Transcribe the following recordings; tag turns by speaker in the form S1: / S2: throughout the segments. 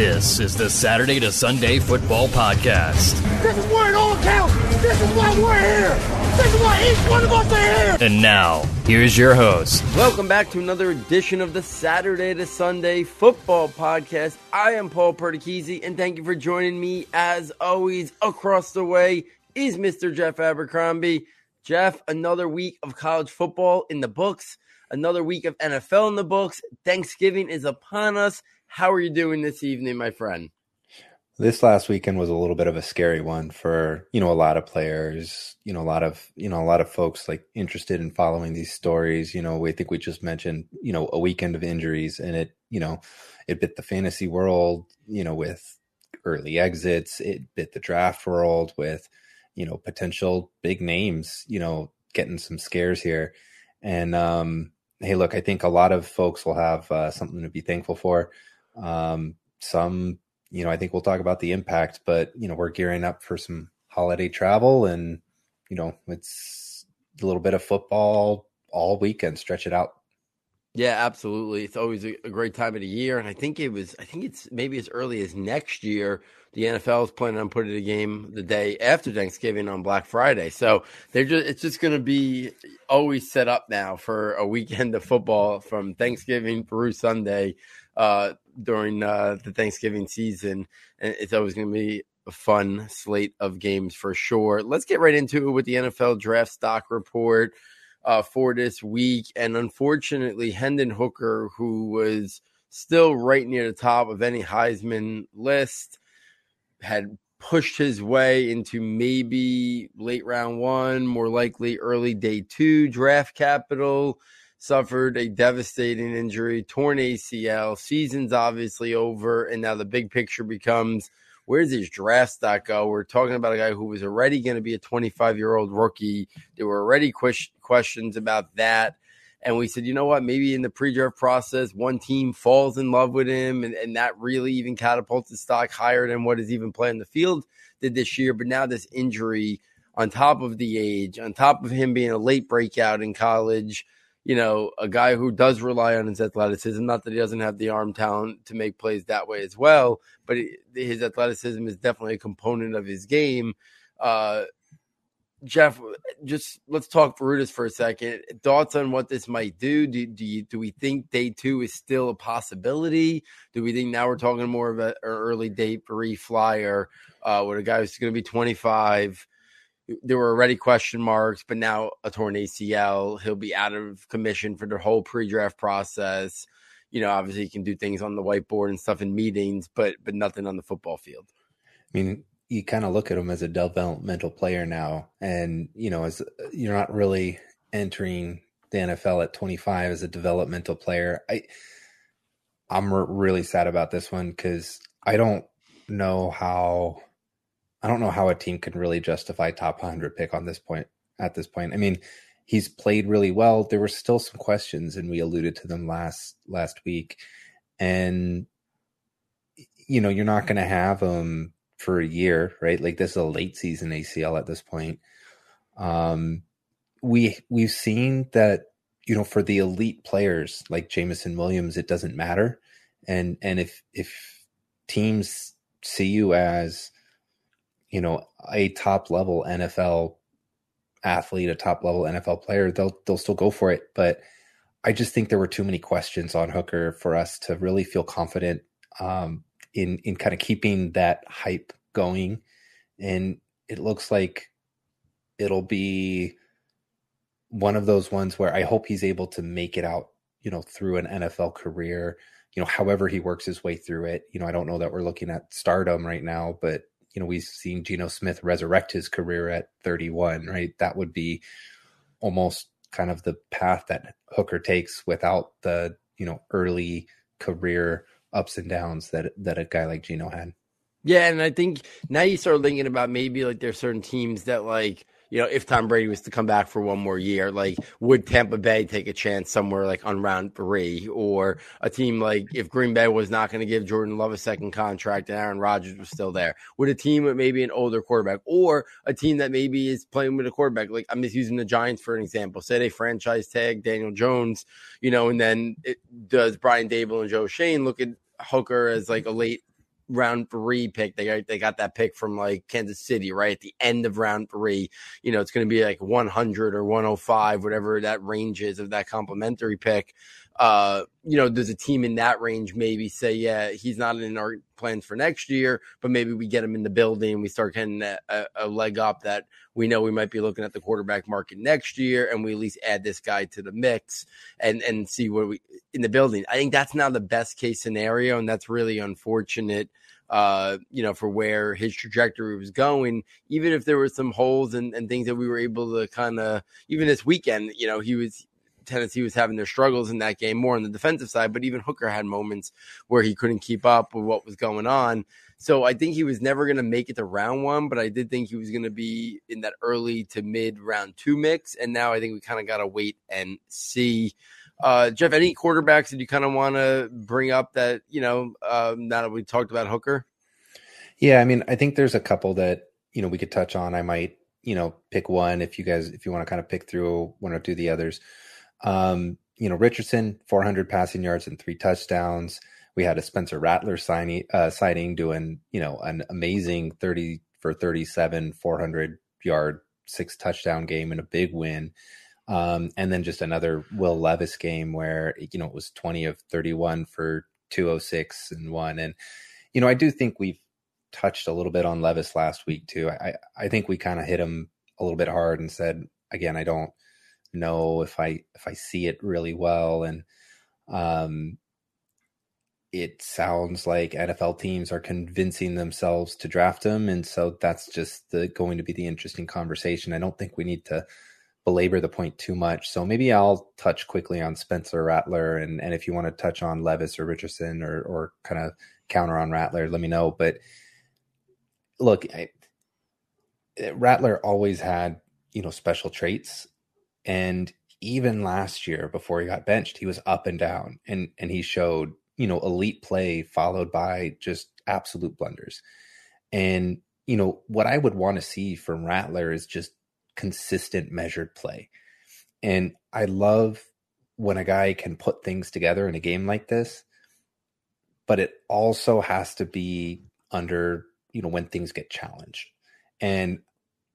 S1: This is the Saturday to Sunday Football Podcast.
S2: This is where it all counts. This is why we're here. This is why each one of us are here.
S1: And now, here's your host.
S3: Welcome back to another edition of the Saturday to Sunday Football Podcast. I am Paul Perticchese, and thank you for joining me. As always, across the way is Mr. Jeff Abercrombie. Jeff, another week of college football in the books, another week of NFL in the books. Thanksgiving is upon us. How are you doing this evening, my friend?
S4: This last weekend was a little bit of a scary one for, you know, a lot of players, you know, a lot of, you know, a lot of folks like interested in following these stories. You know, we think we just mentioned, you know, a weekend of injuries and it, you know, it bit the fantasy world, you know, with early exits, it bit the draft world with, you know, potential big names, you know, getting some scares here. And um hey, look, I think a lot of folks will have uh, something to be thankful for. Um, some, you know, I think we'll talk about the impact, but you know, we're gearing up for some holiday travel, and you know, it's a little bit of football all weekend. Stretch it out.
S3: Yeah, absolutely. It's always a, a great time of the year, and I think it was. I think it's maybe as early as next year. The NFL is planning on putting a game the day after Thanksgiving on Black Friday, so they're just. It's just going to be always set up now for a weekend of football from Thanksgiving through Sunday uh, during uh, the Thanksgiving season, and it's always going to be a fun slate of games for sure. Let's get right into it with the NFL draft stock report uh, for this week, and unfortunately, Hendon Hooker, who was still right near the top of any Heisman list, had pushed his way into maybe late round one, more likely early day two draft capital suffered a devastating injury, torn ACL. Season's obviously over, and now the big picture becomes where's his draft stock go? We're talking about a guy who was already going to be a 25 year old rookie. There were already questions about that. And we said, you know what? Maybe in the pre draft process, one team falls in love with him, and, and that really even catapults his stock higher than what is even playing the field did this year. But now this injury, on top of the age, on top of him being a late breakout in college, you know, a guy who does rely on his athleticism. Not that he doesn't have the arm talent to make plays that way as well, but his athleticism is definitely a component of his game. Uh, Jeff, just let's talk Brutus for a second. Thoughts on what this might do? Do, do, you, do we think day two is still a possibility? Do we think now we're talking more of an early date free flyer uh, with a guy who's going to be 25? There were already question marks, but now a torn ACL. He'll be out of commission for the whole pre-draft process. You know, obviously he can do things on the whiteboard and stuff in meetings, but but nothing on the football field.
S4: I mean, you kind of look at him as a developmental player now, and you know, as you're not really entering the NFL at 25 as a developmental player. I I'm really sad about this one because I don't know how I don't know how a team can really justify top 100 pick on this point. At this point, I mean, he's played really well. There were still some questions, and we alluded to them last last week. And you know, you're not going to have him for a year, right? Like this is a late season ACL at this point. Um, we we've seen that you know for the elite players like Jameson Williams, it doesn't matter. And and if if teams see you as you know a top level NFL athlete, a top level NFL player, they'll they'll still go for it. But I just think there were too many questions on Hooker for us to really feel confident um, in in kind of keeping that hype going. And it looks like it'll be one of those ones where I hope he's able to make it out, you know, through an NFL career. You know, however he works his way through it. You know, I don't know that we're looking at stardom right now, but you know, we've seen Geno Smith resurrect his career at 31, right? That would be almost kind of the path that Hooker takes without the, you know, early career ups and downs that that a guy like Geno had.
S3: Yeah, and I think now you start thinking about maybe like there's certain teams that like you know, if Tom Brady was to come back for one more year, like would Tampa Bay take a chance somewhere like on round three, or a team like if Green Bay was not going to give Jordan Love a second contract and Aaron Rodgers was still there, would a team with maybe an older quarterback, or a team that maybe is playing with a quarterback, like I'm just using the Giants for an example. Say they franchise tag Daniel Jones, you know, and then it does Brian Daboll and Joe Schoen look at Hooker as like a late round three pick. They got they got that pick from like Kansas City right at the end of round three. You know, it's going to be like 100 or 105, whatever that range is of that complimentary pick uh, you know, there's a team in that range maybe say, yeah, he's not in our plans for next year, but maybe we get him in the building we start getting a, a, leg up that we know we might be looking at the quarterback market next year, and we at least add this guy to the mix and and see what we in the building. I think that's now the best case scenario, and that's really unfortunate. Uh, you know, for where his trajectory was going, even if there were some holes and, and things that we were able to kind of, even this weekend, you know, he was Tennessee was having their struggles in that game more on the defensive side, but even Hooker had moments where he couldn't keep up with what was going on. So I think he was never going to make it to round one, but I did think he was going to be in that early to mid round two mix. And now I think we kind of got to wait and see. Uh, Jeff, any quarterbacks that you kind of want to bring up that, you know, um, now that we talked about Hooker?
S4: Yeah, I mean, I think there's a couple that, you know, we could touch on. I might, you know, pick one if you guys, if you want to kind of pick through one or two of the others. Um, you know, Richardson, 400 passing yards and three touchdowns. We had a Spencer Rattler signing, uh, sighting doing, you know, an amazing 30 for 37, 400 yard, six touchdown game and a big win. Um, and then just another Will Levis game where, you know, it was 20 of 31 for 206 and one. And, you know, I do think we've touched a little bit on Levis last week too. I, I think we kind of hit him a little bit hard and said, again, I don't, know if I if I see it really well and um it sounds like NFL teams are convincing themselves to draft him and so that's just the, going to be the interesting conversation. I don't think we need to belabor the point too much. So maybe I'll touch quickly on Spencer Rattler and and if you want to touch on Levis or Richardson or or kind of counter on Rattler, let me know, but look, I, Rattler always had, you know, special traits and even last year, before he got benched, he was up and down, and and he showed you know elite play followed by just absolute blunders. And you know what I would want to see from Rattler is just consistent, measured play. And I love when a guy can put things together in a game like this, but it also has to be under you know when things get challenged. And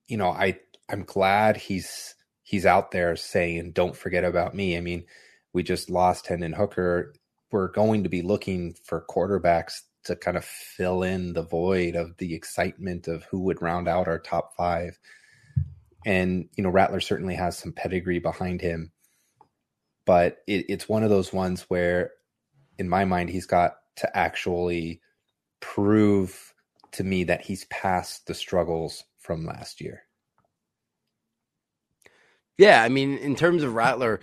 S4: you know I I'm glad he's he's out there saying, "Don't forget about me." I mean, we just lost Hendon Hooker. We're going to be looking for quarterbacks to kind of fill in the void of the excitement of who would round out our top five. And you know, Rattler certainly has some pedigree behind him, but it, it's one of those ones where, in my mind, he's got to actually prove to me that he's past the struggles from last year.
S3: Yeah, I mean, in terms of Rattler,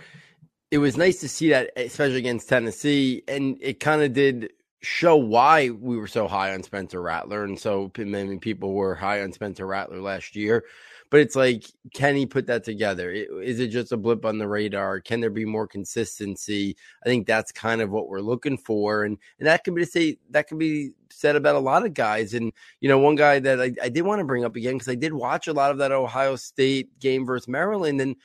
S3: it was nice to see that, especially against Tennessee, and it kind of did show why we were so high on Spencer Rattler, and so many people were high on Spencer Rattler last year. But it's like, can he put that together? Is it just a blip on the radar? Can there be more consistency? I think that's kind of what we're looking for, and and that can be say that can be said about a lot of guys. And you know, one guy that I, I did want to bring up again because I did watch a lot of that Ohio State game versus Maryland, and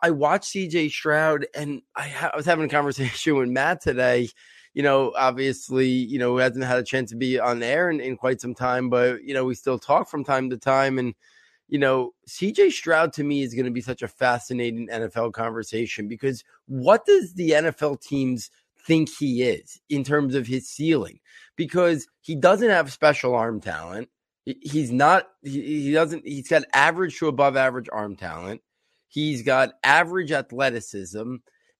S3: I watched CJ Stroud, and I, ha- I was having a conversation with Matt today you know, obviously, you know, hasn't had a chance to be on air in, in, quite some time, but you know, we still talk from time to time. And you know, CJ Stroud to me is going to be such a fascinating NFL conversation because what does the NFL teams think he is in terms of his ceiling? Because he doesn't have special arm talent. He's not, he doesn't, he's got average to above average arm talent. He's got average athleticism.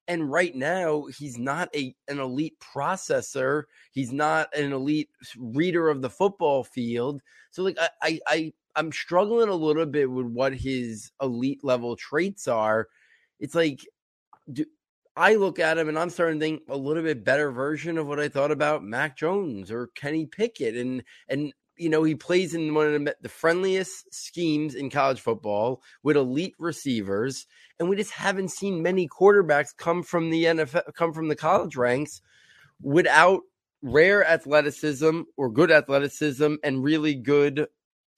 S3: And right now, he's not a an elite processor. He's not an elite reader of the football field. So, like, I, I, I'm struggling a little bit with what his elite level traits are. It's like, do, I look at him and I'm starting to think a little bit better version of what I thought about Mac Jones or Kenny Pickett, and and you know he plays in one of the friendliest schemes in college football with elite receivers, and we just haven't seen many quarterbacks come from the NFL, come from the college ranks without rare athleticism or good athleticism and really good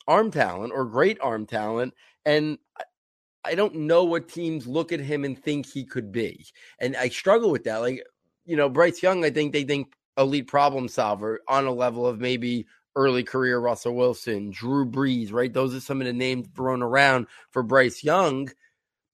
S3: arm talent or great arm talent. And I don't know what teams look at him and think he could be. And I struggle with that. Like, you know, Bryce Young, I think they think elite problem solver on a level of maybe early career Russell Wilson, Drew Brees, right? Those are some of the names thrown around for Bryce Young.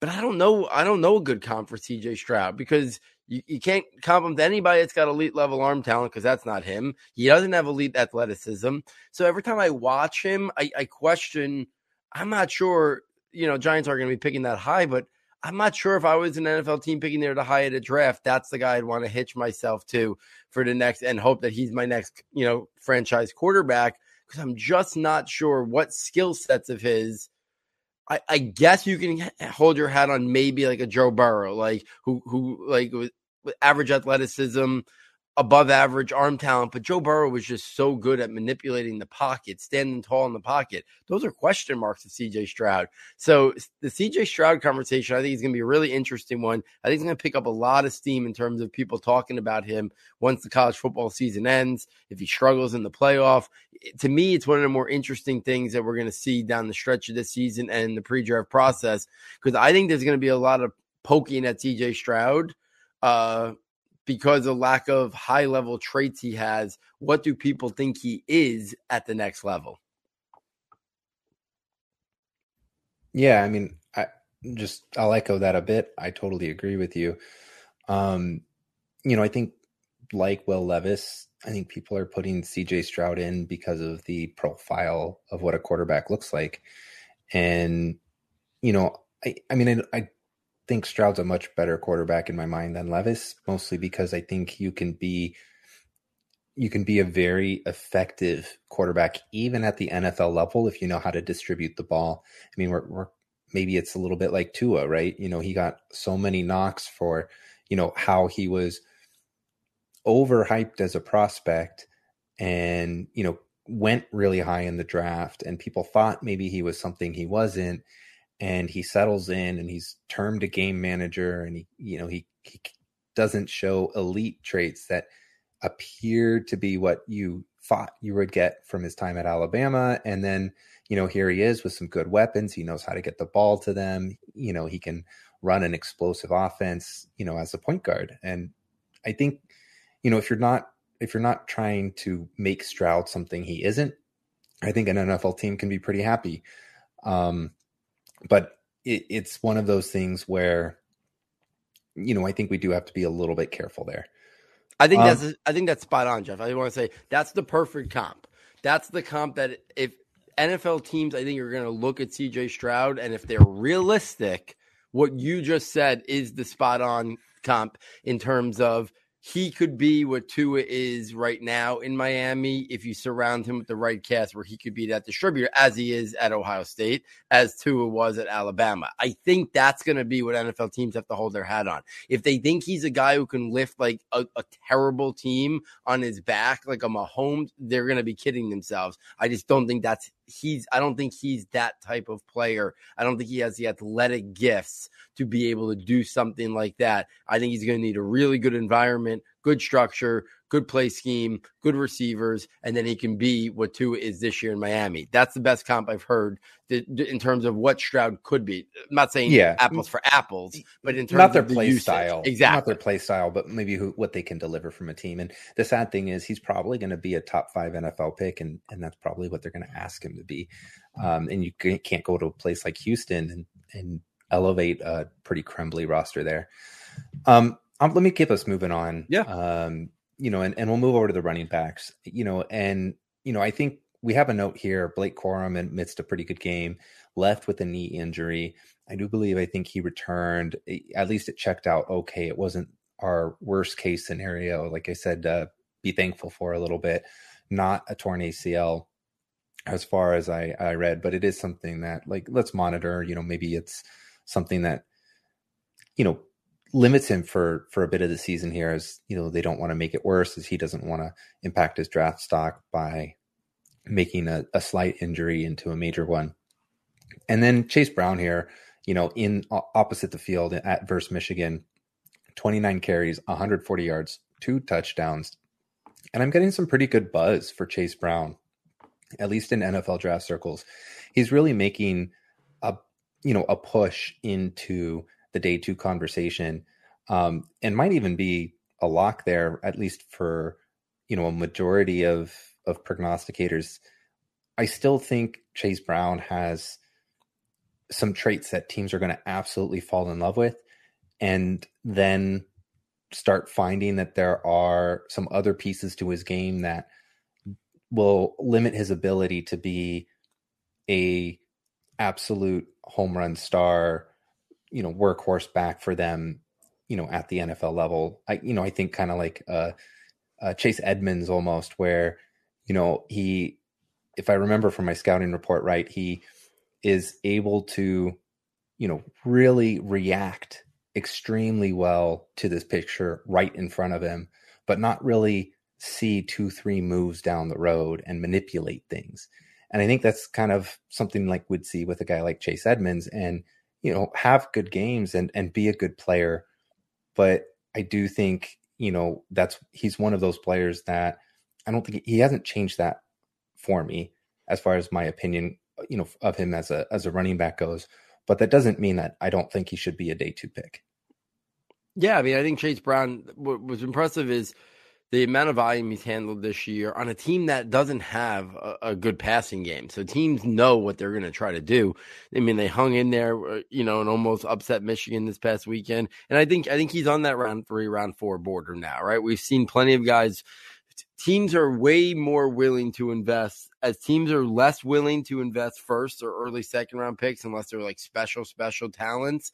S3: But I don't know. I don't know a good comp for CJ Stroud because you, you can't comp him to anybody that's got elite level arm talent because that's not him. He doesn't have elite athleticism. So every time I watch him, I, I question. I'm not sure. You know, Giants are going to be picking that high, but I'm not sure if I was an NFL team picking there to high at a draft, that's the guy I'd want to hitch myself to for the next and hope that he's my next, you know, franchise quarterback because I'm just not sure what skill sets of his. I, I, guess you can hold your hat on maybe like a Joe Burrow, like who who like with average athleticism, above average arm talent, but Joe Burrow was just so good at manipulating the pocket, standing tall in the pocket. Those are question marks of CJ Stroud. So the CJ Stroud conversation, I think is going to be a really interesting one. I think it's going to pick up a lot of steam in terms of people talking about him once the college football season ends. If he struggles in the playoff, to me, it's one of the more interesting things that we're going to see down the stretch of this season and the pre-draft process because I think there's going to be a lot of poking at CJ Stroud. Uh, because of lack of high level traits he has, what do people think he is at the next level?
S4: Yeah, I mean, I just I'll echo that a bit. I totally agree with you. Um, you know, I think like Will Levis, I think people are putting CJ Stroud in because of the profile of what a quarterback looks like. And, you know, I, I mean, I, I think Stroud's a much better quarterback in my mind than Levis, mostly because I think you can be you can be a very effective quarterback even at the NFL level if you know how to distribute the ball. I mean, we're, we're maybe it's a little bit like Tua, right? You know, he got so many knocks for, you know, how he was overhyped as a prospect and, you know, went really high in the draft and people thought maybe he was something he wasn't and he settles in and he's termed a game manager and he you know he, he doesn't show elite traits that appear to be what you thought you would get from his time at Alabama and then you know here he is with some good weapons he knows how to get the ball to them you know he can run an explosive offense you know as a point guard. And i think you know if you're not if you're not trying to make Stroud something he isn't i think an NFL team can be pretty happy. Um but it, it's one of those things where you know i think we do have to be a little bit careful there.
S3: I think um, that's i think that's spot on jeff. I want to say that's the perfect comp. That's the comp that if nfl teams i think are going to look at cj stroud and if they're realistic what you just said is the spot on comp in terms of he could be what Tua is right now in Miami if you surround him with the right cast where he could be that distributor as he is at Ohio State, as Tua was at Alabama. I think that's going to be what NFL teams have to hold their hat on. If they think he's a guy who can lift like a, a terrible team on his back, like a Mahomes, they're going to be kidding themselves. I just don't think that's he's I don't think he's that type of player. I don't think he has the athletic gifts to be able to do something like that. I think he's going to need a really good environment, good structure, good play scheme, good receivers, and then he can be what Tua is this year in Miami. That's the best comp I've heard in terms of what Stroud could be. I'm not saying yeah. apples for apples, but in terms
S4: not their
S3: of
S4: play
S3: the
S4: style,
S3: exactly
S4: not their play style, but maybe who, what they can deliver from a team. And the sad thing is, he's probably going to be a top five NFL pick, and and that's probably what they're going to ask him to be. Um, and you can't go to a place like Houston and and elevate a pretty crumbly roster there. Um, um, let me keep us moving on.
S3: Yeah.
S4: Um, you know, and, and we'll move over to the running backs, you know, and, you know, I think we have a note here. Blake Corum amidst a pretty good game, left with a knee injury. I do believe, I think he returned, eh, at least it checked out okay. It wasn't our worst case scenario. Like I said, uh, be thankful for a little bit, not a torn ACL as far as I, I read, but it is something that like, let's monitor, you know, maybe it's something that, you know, limits him for for a bit of the season here as you know they don't want to make it worse as he doesn't want to impact his draft stock by making a, a slight injury into a major one. And then chase brown here you know in opposite the field at versus michigan 29 carries 140 yards two touchdowns. And i'm getting some pretty good buzz for chase brown at least in nfl draft circles. He's really making a you know a push into the day two conversation, um, and might even be a lock there, at least for you know a majority of of prognosticators, I still think Chase Brown has some traits that teams are going to absolutely fall in love with and then start finding that there are some other pieces to his game that will limit his ability to be a absolute home run star, you know, workhorse back for them, you know, at the NFL level. I, you know, I think kind of like uh, uh, Chase Edmonds almost, where, you know, he, if I remember from my scouting report right, he is able to, you know, really react extremely well to this picture right in front of him, but not really see two, three moves down the road and manipulate things. And I think that's kind of something like we'd see with a guy like Chase Edmonds and, you know, have good games and, and be a good player. But I do think, you know, that's he's one of those players that I don't think he hasn't changed that for me as far as my opinion, you know, of him as a as a running back goes. But that doesn't mean that I don't think he should be a day two pick.
S3: Yeah, I mean, I think Chase Brown. What was impressive is the amount of volume he's handled this year on a team that doesn't have a, a good passing game. So teams know what they're going to try to do. I mean, they hung in there, uh, you know, and almost upset Michigan this past weekend. And I think I think he's on that round three, round four border now, right? We've seen plenty of guys. Teams are way more willing to invest as teams are less willing to invest first or early second round picks unless they're like special, special talents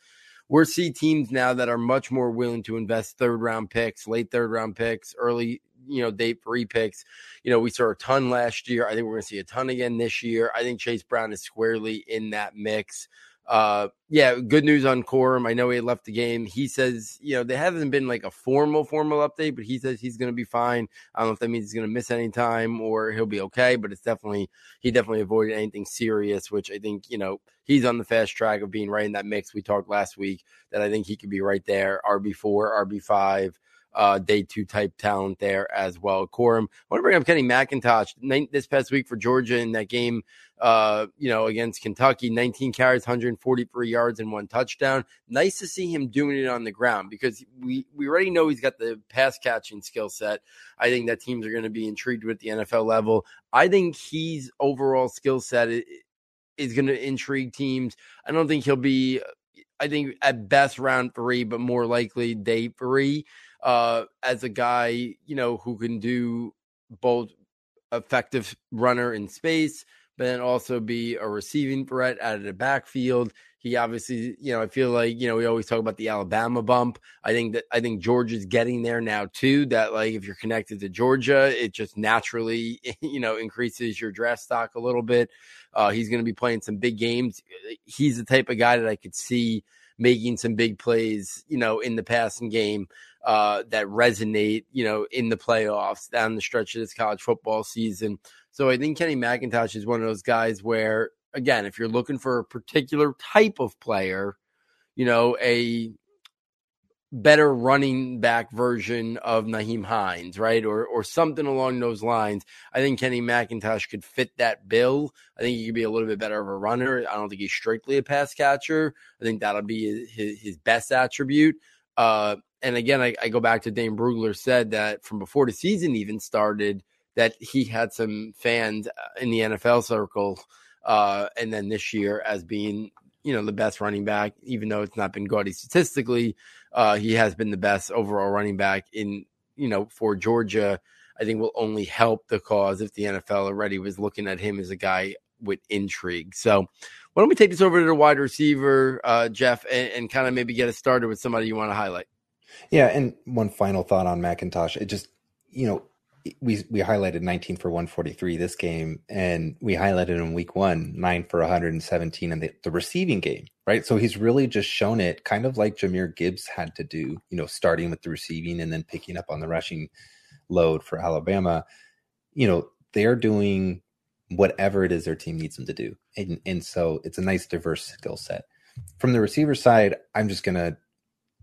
S3: we're seeing teams now that are much more willing to invest third round picks, late third round picks, early, you know, day three picks. You know, we saw a ton last year. I think we're going to see a ton again this year. I think Chase Brown is squarely in that mix. Uh, yeah, good news on Corum. I know he left the game. He says, you know, there hasn't been like a formal, formal update, but he says he's going to be fine. I don't know if that means he's going to miss any time or he'll be okay, but it's definitely, he definitely avoided anything serious, which I think, you know, he's on the fast track of being right in that mix. We talked last week that I think he could be right there, RB4, RB5 uh, day two type talent there as well. Corum, I want to bring up Kenny McIntosh this past week for Georgia in that game, uh, you know, against Kentucky, 19 carries, 143 yards, and one touchdown. Nice to see him doing it on the ground because we, we already know he's got the pass catching skill set. I think that teams are going to be intrigued with the NFL level. I think he's overall skill set is going to intrigue teams. I don't think he'll be, I think at best round three, but more likely day three uh, as a guy, you know, who can do both effective runner in space, but then also be a receiving threat out of the backfield. He obviously, you know, I feel like, you know, we always talk about the Alabama bump. I think that I think Georgia's getting there now too. That like if you're connected to Georgia, it just naturally, you know, increases your draft stock a little bit. Uh, he's going to be playing some big games. He's the type of guy that I could see making some big plays, you know, in the passing game uh, that resonate, you know, in the playoffs down the stretch of this college football season. So I think Kenny McIntosh is one of those guys where, again, if you're looking for a particular type of player, you know, a better running back version of Nyheim Hines, right? Or or something along those lines. I think Kenny McIntosh could fit that bill. I think he could be a little bit better of a runner. I don't think he's strictly a pass catcher. I think that'll be his, his best attribute. Uh, and again, I, I, go back to Dane Brugler said that from before the season even started, that he had some fans uh, in the NFL circle, uh, and then this year as being you know the best running back, even though it's not been gaudy statistically, uh, he has been the best overall running back in you know for Georgia. I think will only help the cause if the NFL already was looking at him as a guy with intrigue. So why don't we take this over to the wide receiver, uh, Jeff, and, and kind of maybe get us started with somebody you want to highlight?
S4: Yeah, and one final thought on McIntosh. It just, you know, we we highlighted 19 for 143 this game, and we highlighted in week one nine for 117 in the, the receiving game, right? So he's really just shown it, kind of like Jahmyr Gibbs had to do, you know, starting with the receiving and then picking up on the rushing load for Alabama. You know, they're doing whatever it is their team needs them to do, and and so it's a nice diverse skill set. From the receiver side, I'm just gonna,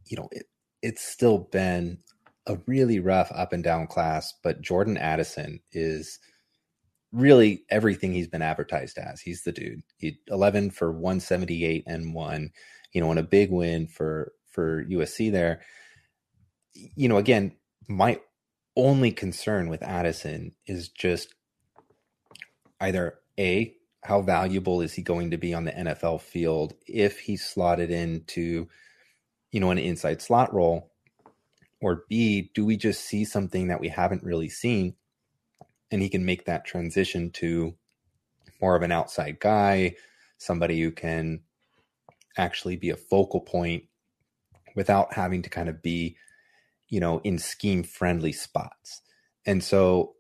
S4: you know, it, it's still been a really rough up and down class, but Jordan Addison is really everything he's been advertised as. He's the dude. He 11 for 178 and one, you know, and a big win for for USC there. You know, again, my only concern with Addison is just either A, how valuable is he going to be on the NFL field if he's slotted into, you know, an inside slot role? Or B, do we just see something that we haven't really seen and he can make that transition to more of an outside guy, somebody who can actually be a focal point without having to kind of be, you know, in scheme friendly spots. And so,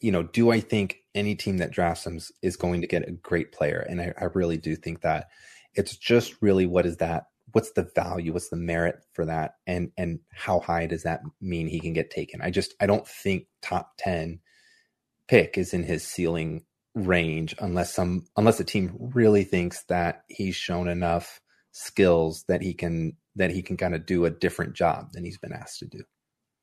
S4: you know, do I think any team that drafts him is going to get a great player? And I, I really do think that it's just really what is that? What's the value? What's the merit for that? And and how high does that mean he can get taken? I just I don't think top ten pick is in his ceiling range unless some unless a team really thinks that he's shown enough skills that he can that he can kind of do a different job than he's been asked to do.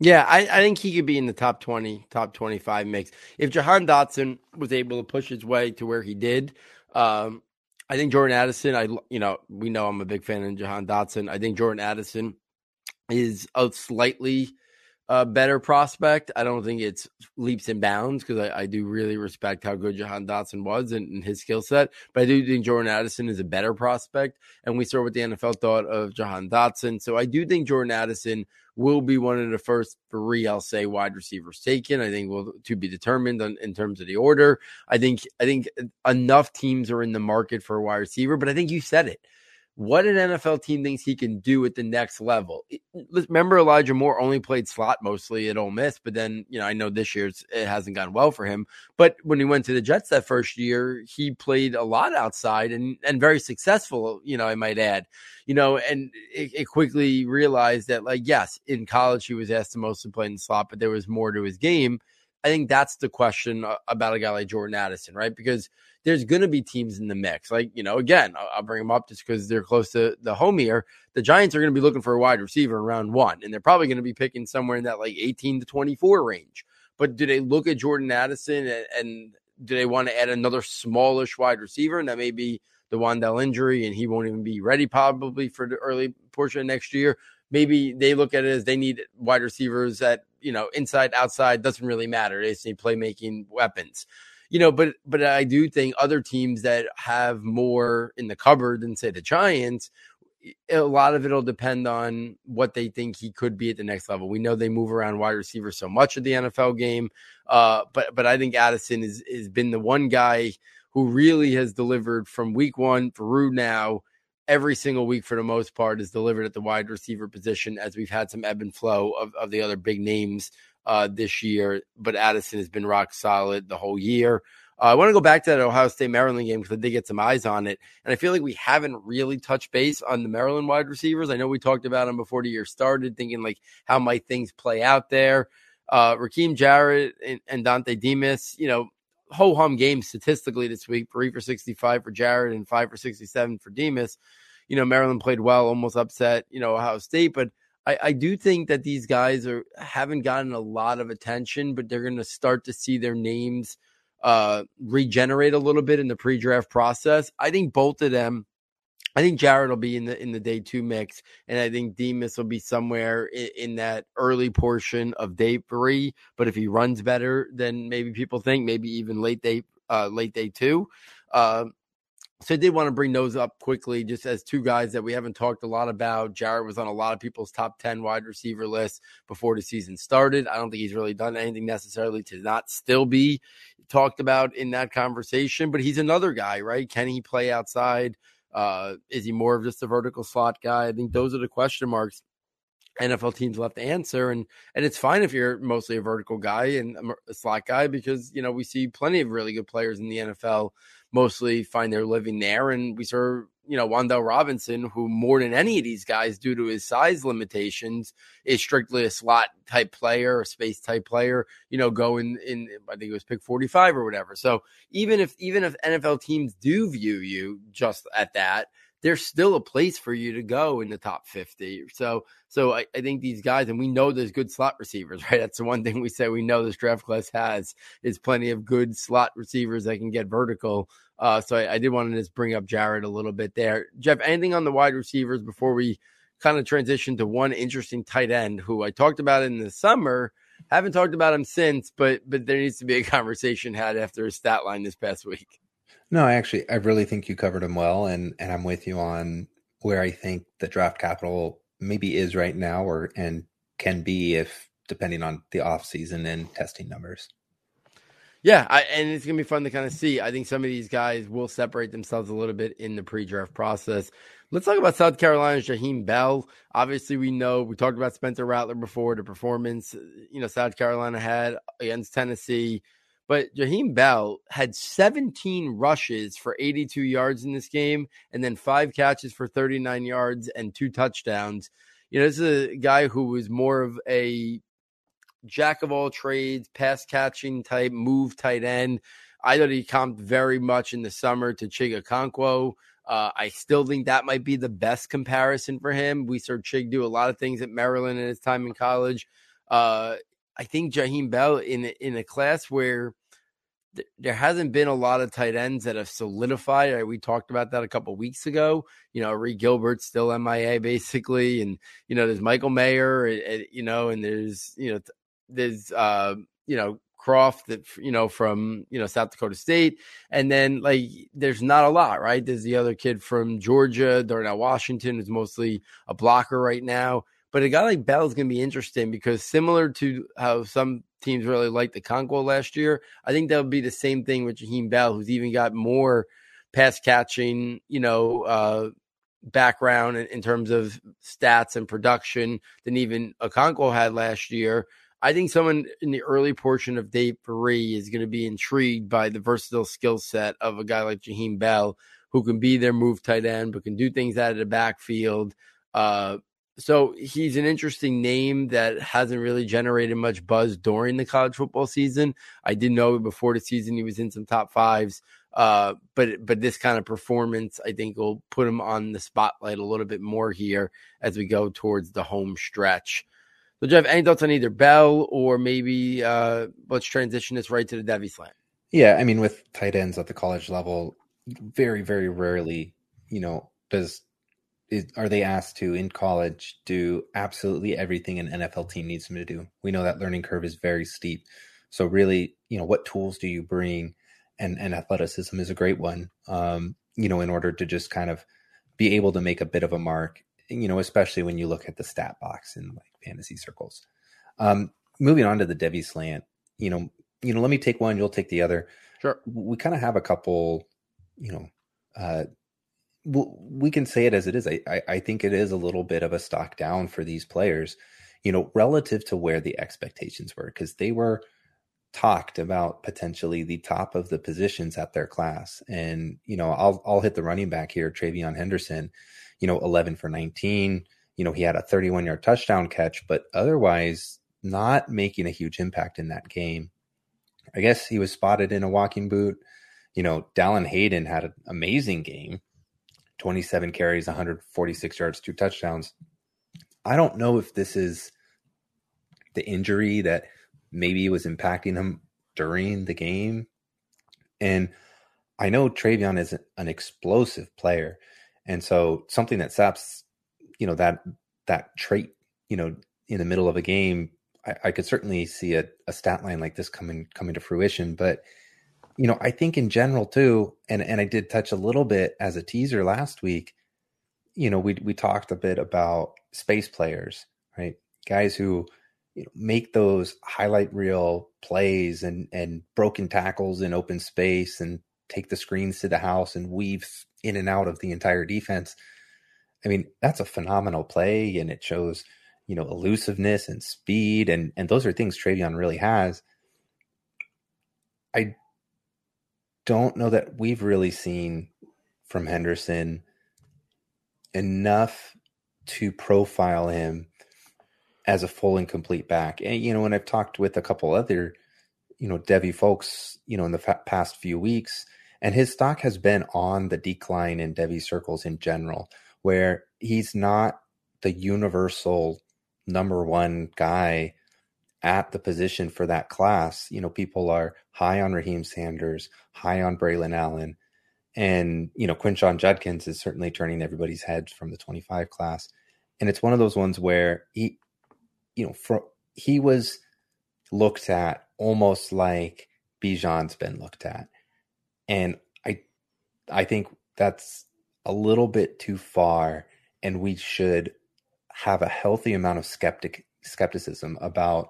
S3: Yeah, I, I think he could be in the top 20, top 25 mix. If Jahan Dotson was able to push his way to where he did, um, I think Jordan Addison, I you know, we know I'm a big fan of Jahan Dotson. I think Jordan Addison is a slightly a better prospect. I don't think it's leaps and bounds because I, I, do really respect how good Jahan Dotson was and, and his skill set. But I do think Jordan Addison is a better prospect. And we saw what the NFL thought of Jahan Dotson. So I do think Jordan Addison will be one of the first three, I'll say, wide receivers taken. I think will to be determined on, in terms of the order. I think I think enough teams are in the market for a wide receiver, but I think you said it what an NFL team thinks he can do at the next level. Remember, Elijah Moore only played slot mostly at Ole Miss, but then, you know, I know this year it hasn't gone well for him. But when he went to the Jets that first year, he played a lot outside and, and very successful, you know, I might add, you know, and it, it quickly realized that, like, yes, in college he was asked to mostly play in the slot, but there was more to his game. I think that's the question uh, about a guy like Jordan Addison, right? Because there's going to be teams in the mix. Like, you know, again, I'll, bring them up just because they're close to the home here. The Giants are going to be looking for a wide receiver in round one, and they're probably going to be picking somewhere in that like 18 to 24 range. But do they look at Jordan Addison and, and do they want to add another smallish wide receiver? And that may be the Wan'Dale injury, and he won't even be ready probably for the early portion of next year. Maybe they look at it as they need wide receivers that, you know, inside, outside, doesn't really matter. They just need playmaking weapons you know, but but I do think other teams that have more in the cupboard than say the Giants, a lot of it'll depend on what they think he could be at the next level. We know they move around wide receivers so much of the NFL game, uh, but but I think Addison is has been the one guy who really has delivered from week one through now. Every single week, for the most part, is delivered at the wide receiver position. As we've had some ebb and flow of, of the other big names uh, this year, but Addison has been rock solid the whole year. Uh, I want to go back to that Ohio State Maryland game because I did get some eyes on it, and I feel like we haven't really touched base on the Maryland wide receivers. I know we talked about them before the year started, thinking like how might things play out there. Uh, Rakim Jarrett and, and Dontay Demus, you know, ho hum game statistically this week, three for 65 for Jarrett and five for 67 for Demus. You know, Maryland played well, almost upset, you know, Ohio State, but I, I do think that these guys are haven't gotten a lot of attention, but they're going to start to see their names uh, regenerate a little bit in the pre-draft process. I think both of them. I think Jarrett will be in the in the day two mix, and I think Demus will be somewhere in, in, that early portion of day three. But if he runs better than maybe people think, maybe even late day uh, late day two. Uh, so I did want to bring those up quickly, just as two guys that we haven't talked a lot about. Jarrett was on a lot of people's top 10 wide receiver list before the season started. I don't think he's really done anything necessarily to not still be talked about in that conversation, but he's another guy, right? Can he play outside? Uh, is he more of just a vertical slot guy? I think those are the question marks NFL teams left to answer, and and it's fine if you're mostly a vertical guy and a slot guy because you know we see plenty of really good players in the NFL mostly find their living there. And we saw, you know, Wan'Dale Robinson, who more than any of these guys, due to his size limitations, is strictly a slot type player, a space type player, you know, going in, I think it was pick 45 or whatever. So even if, even if NFL teams do view you just at that, there's still a place for you to go in the top 50. So, so I, I, think these guys, and we know there's good slot receivers, right? That's the one thing we say we know this draft class has is plenty of good slot receivers that can get vertical. Uh, so I, I did want to just bring up Jarrett a little bit there. Jeff, anything on the wide receivers before we kind of transition to one interesting tight end who I talked about in the summer haven't talked about him since, but but there needs to be a conversation had after his stat line this past week.
S4: No, I actually I really think you covered them well, and and I'm with you on where I think the draft capital maybe is right now, or and can be if depending on the off season and testing numbers.
S3: Yeah, I, and it's gonna be fun to kind of see. I think some of these guys will separate themselves a little bit in the pre-draft process. Let's talk about South Carolina's Jaheim Bell. Obviously, we know we talked about Spencer Rattler before the performance you know South Carolina had against Tennessee, but Jaheim Bell had 17 rushes for 82 yards in this game, and then five catches for 39 yards and two touchdowns. You know, this is a guy who was more of a jack of all trades, pass catching type, move tight end. I thought he comped very much in the summer to Chig Okonkwo. Uh, I still think that might be the best comparison for him. We saw Chig do a lot of things at Maryland in his time in college. Uh, I think Jaheim Bell in in a class where th- there hasn't been a lot of tight ends that have solidified. We talked about that a couple weeks ago. You know, Reed Gilbert still MIA basically, and you know there's Michael Mayer, and, and, you know, and there's you know there's uh, you know Kraft that you know from you know South Dakota State, and then like there's not a lot, right? There's the other kid from Georgia, Darnell Washington, is mostly a blocker right now. But a guy like Bell is going to be interesting because similar to how some teams really liked Okonkwo last year, I think that'll be the same thing with Jaheim Bell, who's even got more pass catching, you know, uh, background in, in, terms of stats and production than even Okonkwo had last year. I think someone in the early portion of day three is going to be intrigued by the versatile skill set of a guy like Jaheim Bell, who can be their move tight end, but can do things out of the backfield. Uh, so he's an interesting name that hasn't really generated much buzz during the college football season. I did know before the season he was in some top fives, uh, but but this kind of performance I think will put him on the spotlight a little bit more here as we go towards the home stretch. So, Jeff, any thoughts on either Bell or maybe uh, let's transition this right to the Devy slant?
S4: Yeah, I mean, with tight ends at the college level, very, very rarely, you know, does is, are they asked to in college do absolutely everything an NFL team needs them to do? We know that learning curve is very steep. So, really, you know, what tools do you bring? And and athleticism is a great one. Um, you know, in order to just kind of be able to make a bit of a mark you know, especially when you look at the stat box in like fantasy circles. Um, moving on to the Devy slant, you know, you know, let me take one, you'll take the other.
S3: Sure.
S4: We kind of have a couple, you know, uh, we can say it as it is. I, I, I think it is a little bit of a stock down for these players, you know, relative to where the expectations were, because they were talked about potentially the top of the positions at their class. And, you know, I'll I'll hit the running back here, TreVeyon Henderson you know, 11 for 19. You know, he had a 31 yard touchdown catch, but otherwise not making a huge impact in that game. I guess he was spotted in a walking boot. You know, Dallan Hayden had an amazing game 27 carries, 146 yards, two touchdowns. I don't know if this is the injury that maybe was impacting him during the game. And I know TreVeyon is an explosive player. And so something that saps, you know, that that trait, you know, in the middle of a game, I, I could certainly see a, a stat line like this coming coming to fruition. But you know, I think in general too, and and I did touch a little bit as a teaser last week. You know, we we talked a bit about space players, right? Guys who you know, make those highlight reel plays and and broken tackles in open space and take the screens to the house and weave in and out of the entire defense. I mean, that's a phenomenal play, and it shows, you know, elusiveness and speed, and and those are things TreVeyon really has. I don't know that we've really seen from Henderson enough to profile him as a full and complete back. And you know, when I've talked with a couple other, you know, Devy folks, you know, in the fa- past few weeks, and his stock has been on the decline in Devy circles in general, where he's not the universal number one guy at the position for that class. You know, people are high on Raheem Sanders, high on Braylon Allen, and you know, Quinshon Judkins is certainly turning everybody's heads from the 25 class. And it's one of those ones where he, you know, for he was looked at almost like Bijan's been looked at. And I I think that's a little bit too far and we should have a healthy amount of skeptic skepticism about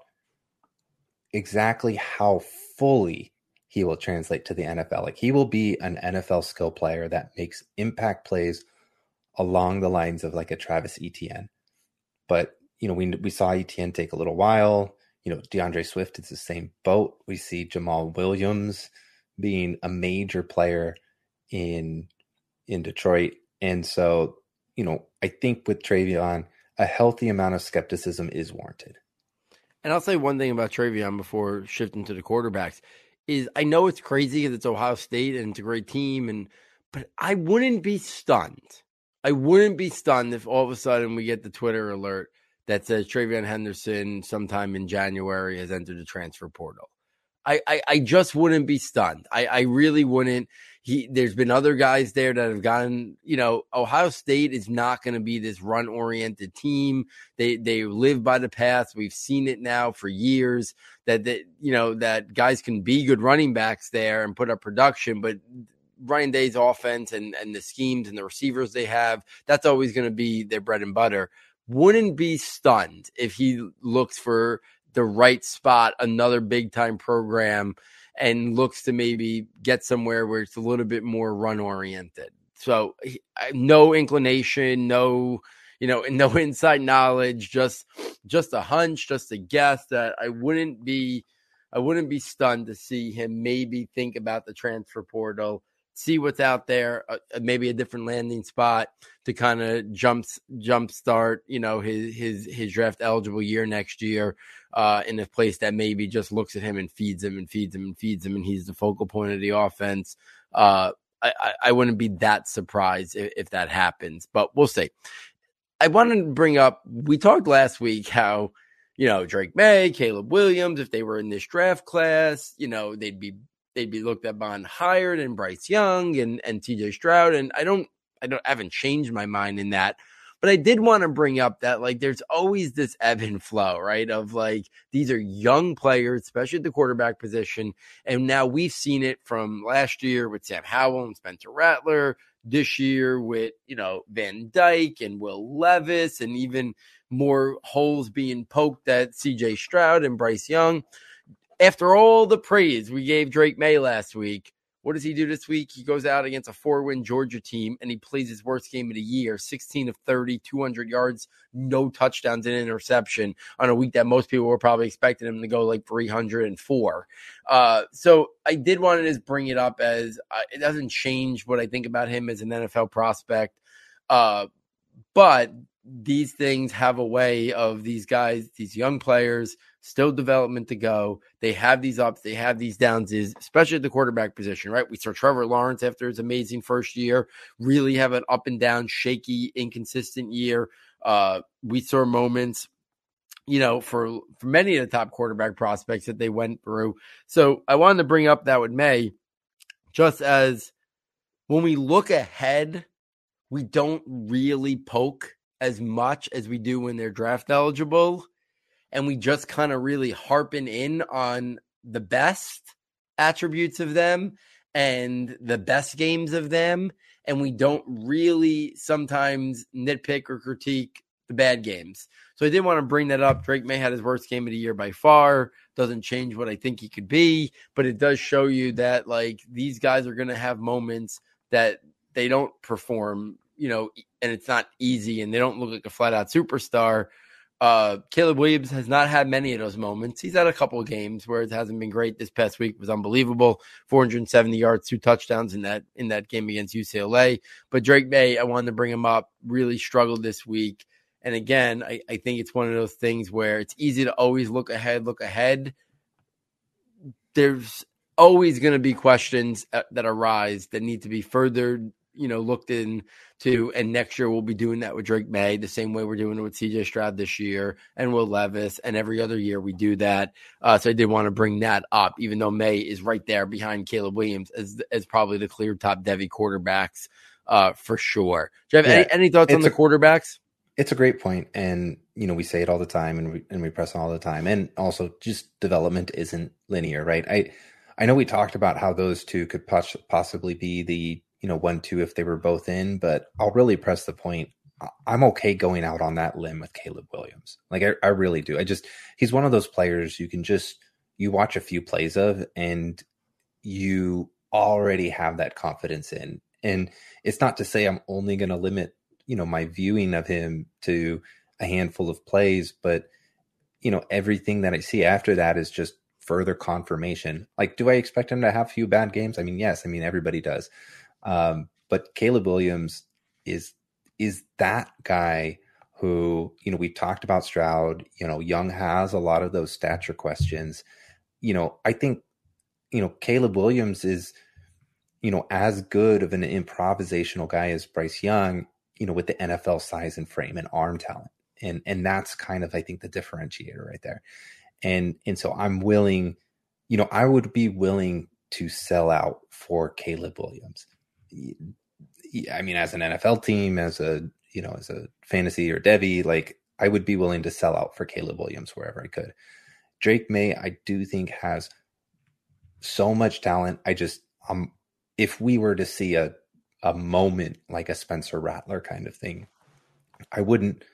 S4: exactly how fully he will translate to the NFL. Like he will be an NFL skill player that makes impact plays along the lines of like a Travis Etienne. But you know, we we saw Etienne take a little while. You know, DeAndre Swift is the same boat. We see Jamaal Williams being a major player in in Detroit, and so you know, I think with TreVeyon, a healthy amount of skepticism is warranted.
S3: And I'll say one thing about TreVeyon before shifting to the quarterbacks is I know it's crazy because it's Ohio State and it's a great team, and but I wouldn't be stunned. I wouldn't be stunned if all of a sudden we get the Twitter alert that says TreVeyon Henderson sometime in January has entered the transfer portal. I, I, I just wouldn't be stunned. I, I really wouldn't. He there's been other guys there that have gotten, you know, Ohio State is not going to be this run oriented team. They they live by the path. We've seen it now for years that that you know that guys can be good running backs there and put up production, but Ryan Day's offense and and the schemes and the receivers they have, that's always going to be their bread and butter. Wouldn't be stunned if he looks for the right spot, another big time program, and looks to maybe get somewhere where it's a little bit more run oriented. So no inclination, no you know, no inside knowledge, just just a hunch, just a guess that I wouldn't be I wouldn't be stunned to see him maybe think about the transfer portal see what's out there, uh, uh, maybe a different landing spot to kind of jump jump start, you know, his his his draft eligible year next year uh, in a place that maybe just looks at him and feeds him and feeds him and feeds him, and he's the focal point of the offense. Uh, I, I wouldn't be that surprised if, if that happens, but we'll see. I wanted to bring up. We talked last week how you know Drake Maye, Caleb Williams, if they were in this draft class, you know they'd be they'd be looked at on higher than Bryce Young and and TJ Stroud. And I don't I don't I haven't changed my mind in that. But I did want to bring up that like there's always this ebb and flow, right? Of like these are young players, especially at the quarterback position. And now we've seen it from last year with Sam Howell and Spencer Rattler, this year with, you know, Van Dyke and Will Levis, and even more holes being poked at CJ Stroud and Bryce Young after all the praise we gave Drake Maye last week, what does he do this week? He goes out against a four win Georgia team and he plays his worst game of the year 16 of 30, 200 yards, no touchdowns, and interception on a week that most people were probably expecting him to go like 304. Uh, so I did want to just bring it up as uh, it doesn't change what I think about him as an NFL prospect. Uh, but these things have a way of these guys, these young players, still development to go. They have these ups, they have these downs, is especially at the quarterback position, right? We saw Trevor Lawrence after his amazing first year really have an up and down, shaky, inconsistent year. Uh, we saw moments, you know, for for many of the top quarterback prospects that they went through. So I wanted to bring up that with Maye, just as when we look ahead, we don't really poke as much as we do when they're draft eligible and we just kind of really harping in on the best attributes of them and the best games of them and we don't really sometimes nitpick or critique the bad games. So I did want to bring that up. Drake Maye had his worst game of the year by far. Doesn't change what I think he could be, but it does show you that like these guys are going to have moments that they don't perform, you know, and it's not easy and they don't look like a flat out superstar. Uh, Caleb Williams has not had many of those moments. He's had a couple of games where it hasn't been great. This past week was unbelievable. 470 yards, two touchdowns in that in that game against UCLA. But Drake Maye, I wanted to bring him up, really struggled this week. And again, I, I think it's one of those things where it's easy to always look ahead, look ahead. There's always going to be questions uh, that arise that need to be further you know, looked into. And next year we'll be doing that with Drake Maye, the same way we're doing it with CJ Stroud this year and Will Levis. And every other year we do that. Uh, so I did want to bring that up, even though Maye is right there behind Caleb Williams as, as probably the clear top Devy quarterbacks uh, for sure. Do you have yeah, any, any thoughts on the quarterbacks?
S4: it's a great point, and you know we say it all the time, and we and we press all the time, and also just development isn't linear, right? I I know we talked about how those two could poss- possibly be the you know one two if they were both in, but I'll really press the point. I'm okay going out on that limb with Caleb Williams. Like I, I really do. I just he's one of those players you can just you watch a few plays of and you already have that confidence in. And it's not to say I'm only going to limit you know my viewing of him to a handful of plays, but you know everything that I see after that is just further confirmation. Like, do I expect him to have a few bad games? I mean, yes. I mean, everybody does. Um, but Caleb Williams is is that guy who you know we talked about Stroud. You know, Young has a lot of those stature questions. You know, I think you know Caleb Williams is you know as good of an improvisational guy as Bryce Young you know, with the NFL size and frame and arm talent. And and that's kind of I think the differentiator right there. And and so I'm willing, you know, I would be willing to sell out for Caleb Williams. I mean, as an NFL team, as a you know, as a fantasy or Devy, like I would be willing to sell out for Caleb Williams wherever I could. Drake Maye, I do think has so much talent. I just um if we were to see a a moment like a Spencer Rattler kind of thing. I wouldn't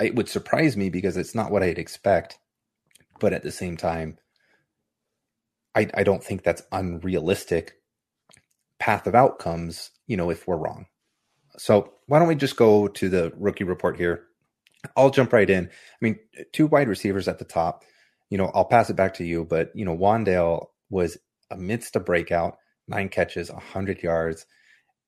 S4: it would surprise me because it's not what I'd expect, but at the same time, I, I don't think that's unrealistic path of outcomes, you know, if we're wrong. So why don't we just go to the rookie report here? I'll jump right in. I mean, two wide receivers at the top. You know, I'll pass it back to you, but you know, Wan'Dale was amidst a breakout, nine catches, hundred yards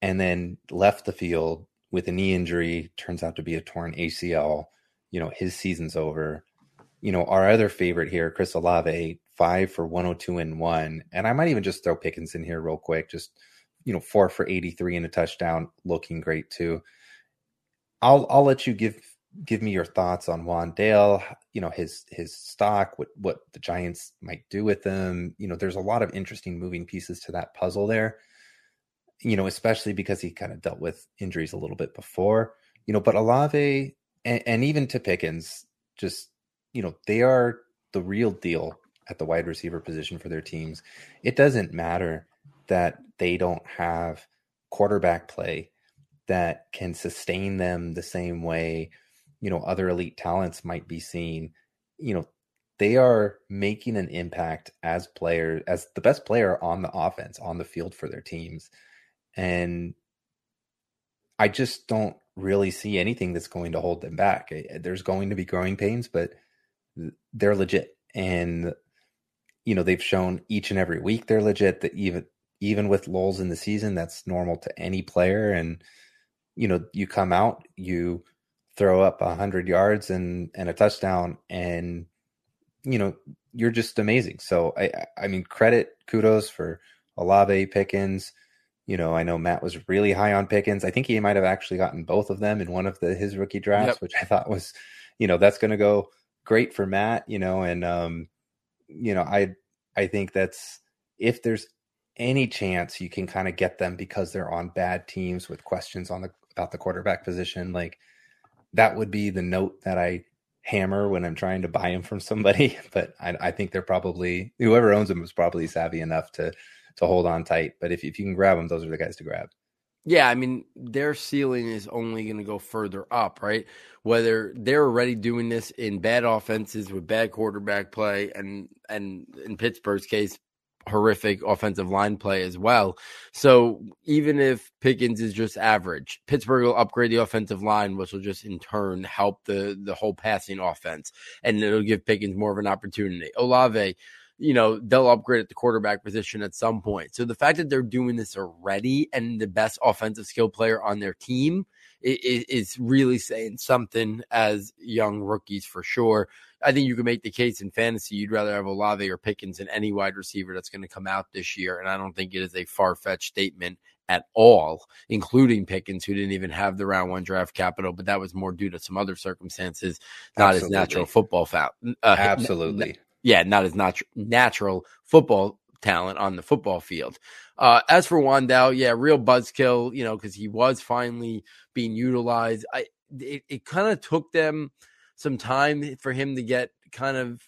S4: and then left the field with a knee injury, turns out to be a torn ACL. You know, his season's over. You know, our other favorite here, Chris Olave, five for 102 and one. And I might even just throw Pickens in here real quick. Just, you know, four for 83 and a touchdown, looking great too. I'll I'll let you give give me your thoughts on Wan'Dale, you know, his his stock, what what the Giants might do with him. You know, there's a lot of interesting moving pieces to that puzzle there you know, especially because he kind of dealt with injuries a little bit before, you know, but Olave and, and even to Pickens, just, you know, they are the real deal at the wide receiver position for their teams. It doesn't matter that they don't have quarterback play that can sustain them the same way, you know, other elite talents might be seen. You know, they are making an impact as players, as the best player on the offense, on the field for their teams. And I just don't really see anything that's going to hold them back. There's going to be growing pains, but they're legit. And you know, they've shown each and every week they're legit that even even with lulls in the season, that's normal to any player. And you know, you come out, you throw up a hundred yards and and a touchdown, and you know, you're just amazing. So I I mean, credit, kudos for Olave Pickens you know, I know Matt was really high on Pickens. I think he might have actually gotten both of them in one of the his rookie drafts, yep. which I thought was, you know, that's going to go great for Matt. You know, and um, you know, I I think that's if there's any chance you can kind of get them because they're on bad teams with questions on the about the quarterback position, like that would be the note that I hammer when I'm trying to buy him from somebody. But I, I think they're probably whoever owns them is probably savvy enough to to hold on tight. But if, if you can grab them, those are the guys to grab.
S3: Yeah, I mean, their ceiling is only going to go further up, right? Whether they're already doing this in bad offenses with bad quarterback play, and and in Pittsburgh's case, horrific offensive line play as well. So even if Pickens is just average, Pittsburgh will upgrade the offensive line, which will just in turn help the the whole passing offense, and it'll give Pickens more of an opportunity. Olave you know, they'll upgrade at the quarterback position at some point. So the fact that they're doing this already and the best offensive skill player on their team is, is really saying something as young rookies for sure. I think you can make the case in fantasy you'd rather have Olave or Pickens than any wide receiver that's going to come out this year. And I don't think it is a far fetched statement at all, including Pickens, who didn't even have the round one draft capital, but that was more due to some other circumstances, not Absolutely. as natural football foul.
S4: Uh, Absolutely
S3: yeah, not as nat- natural football talent on the football field. Uh, as for Wan'Dale, yeah, real buzzkill, you know, because he was finally being utilized. I it, it kind of took them some time for him to get kind of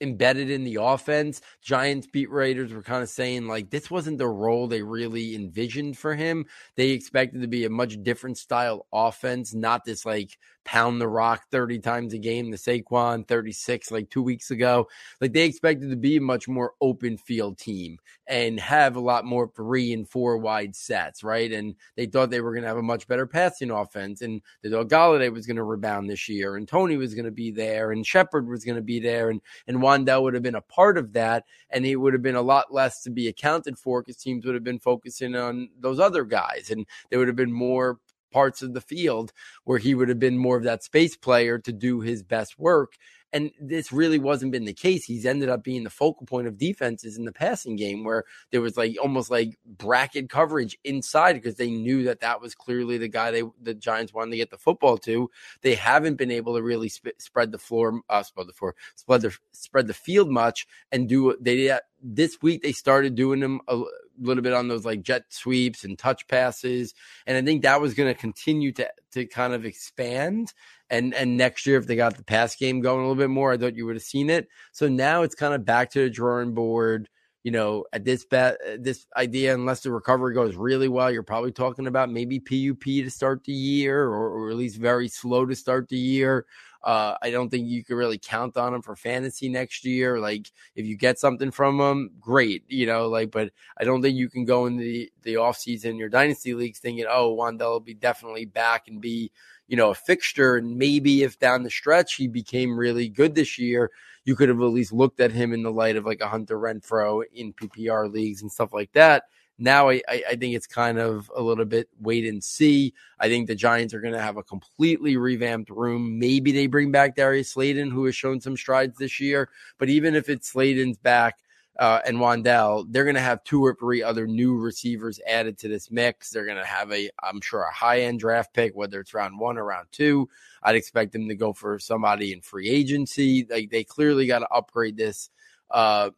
S3: embedded in the offense. Giants beat Raiders were kind of saying like this wasn't the role they really envisioned for him. They expected to be a much different style offense, not this like pound the rock 30 times a game, the Saquon 36 like two weeks ago. Like they expected to be a much more open field team and have a lot more three and four wide sets, right? And they thought they were going to have a much better passing offense. And they thought Golladay was going to rebound this year and Toney was going to be there and Shepard was going to be there and, and Wan'Dale would have been a part of that. And it would have been a lot less to be accounted for because teams would have been focusing on those other guys and there would have been more parts of the field where he would have been more of that space player to do his best work. And this really wasn't been the case. He's ended up being the focal point of defenses in the passing game, where there was like almost like bracket coverage inside because they knew that that was clearly the guy they the Giants wanted to get the football to. They haven't been able to really sp- spread the floor, uh, spread the floor, spread the spread the field much, and do they. Did, this week they started doing them a, little bit on those like jet sweeps and touch passes. And I think that was going to continue to to kind of expand. And and next year, if they got the pass game going a little bit more, I thought you would have seen it. So now it's kind of back to the drawing board. You know, at this bet, this idea, unless the recovery goes really well, you're probably talking about maybe PUP to start the year, or, or at least very slow to start the year. Uh, I don't think you can really count on him for fantasy next year. Like if you get something from him, great, you know, like, but I don't think you can go in the, the offseason, your dynasty leagues thinking, oh, Wan'Dale will be definitely back and be, you know, a fixture. And maybe if down the stretch he became really good this year, you could have at least looked at him in the light of like a Hunter Renfrow in PPR leagues and stuff like that. Now I, I think it's kind of a little bit wait and see. I think the Giants are going to have a completely revamped room. Maybe they bring back Darius Slayton, who has shown some strides this year. But even if it's Slayton's back, uh, and Wan'Dale, they're going to have two or three other new receivers added to this mix. They're going to have a, I'm sure, a high end draft pick, whether it's round one or round two. I'd expect them to go for somebody in free agency. Like they clearly got to upgrade this uh,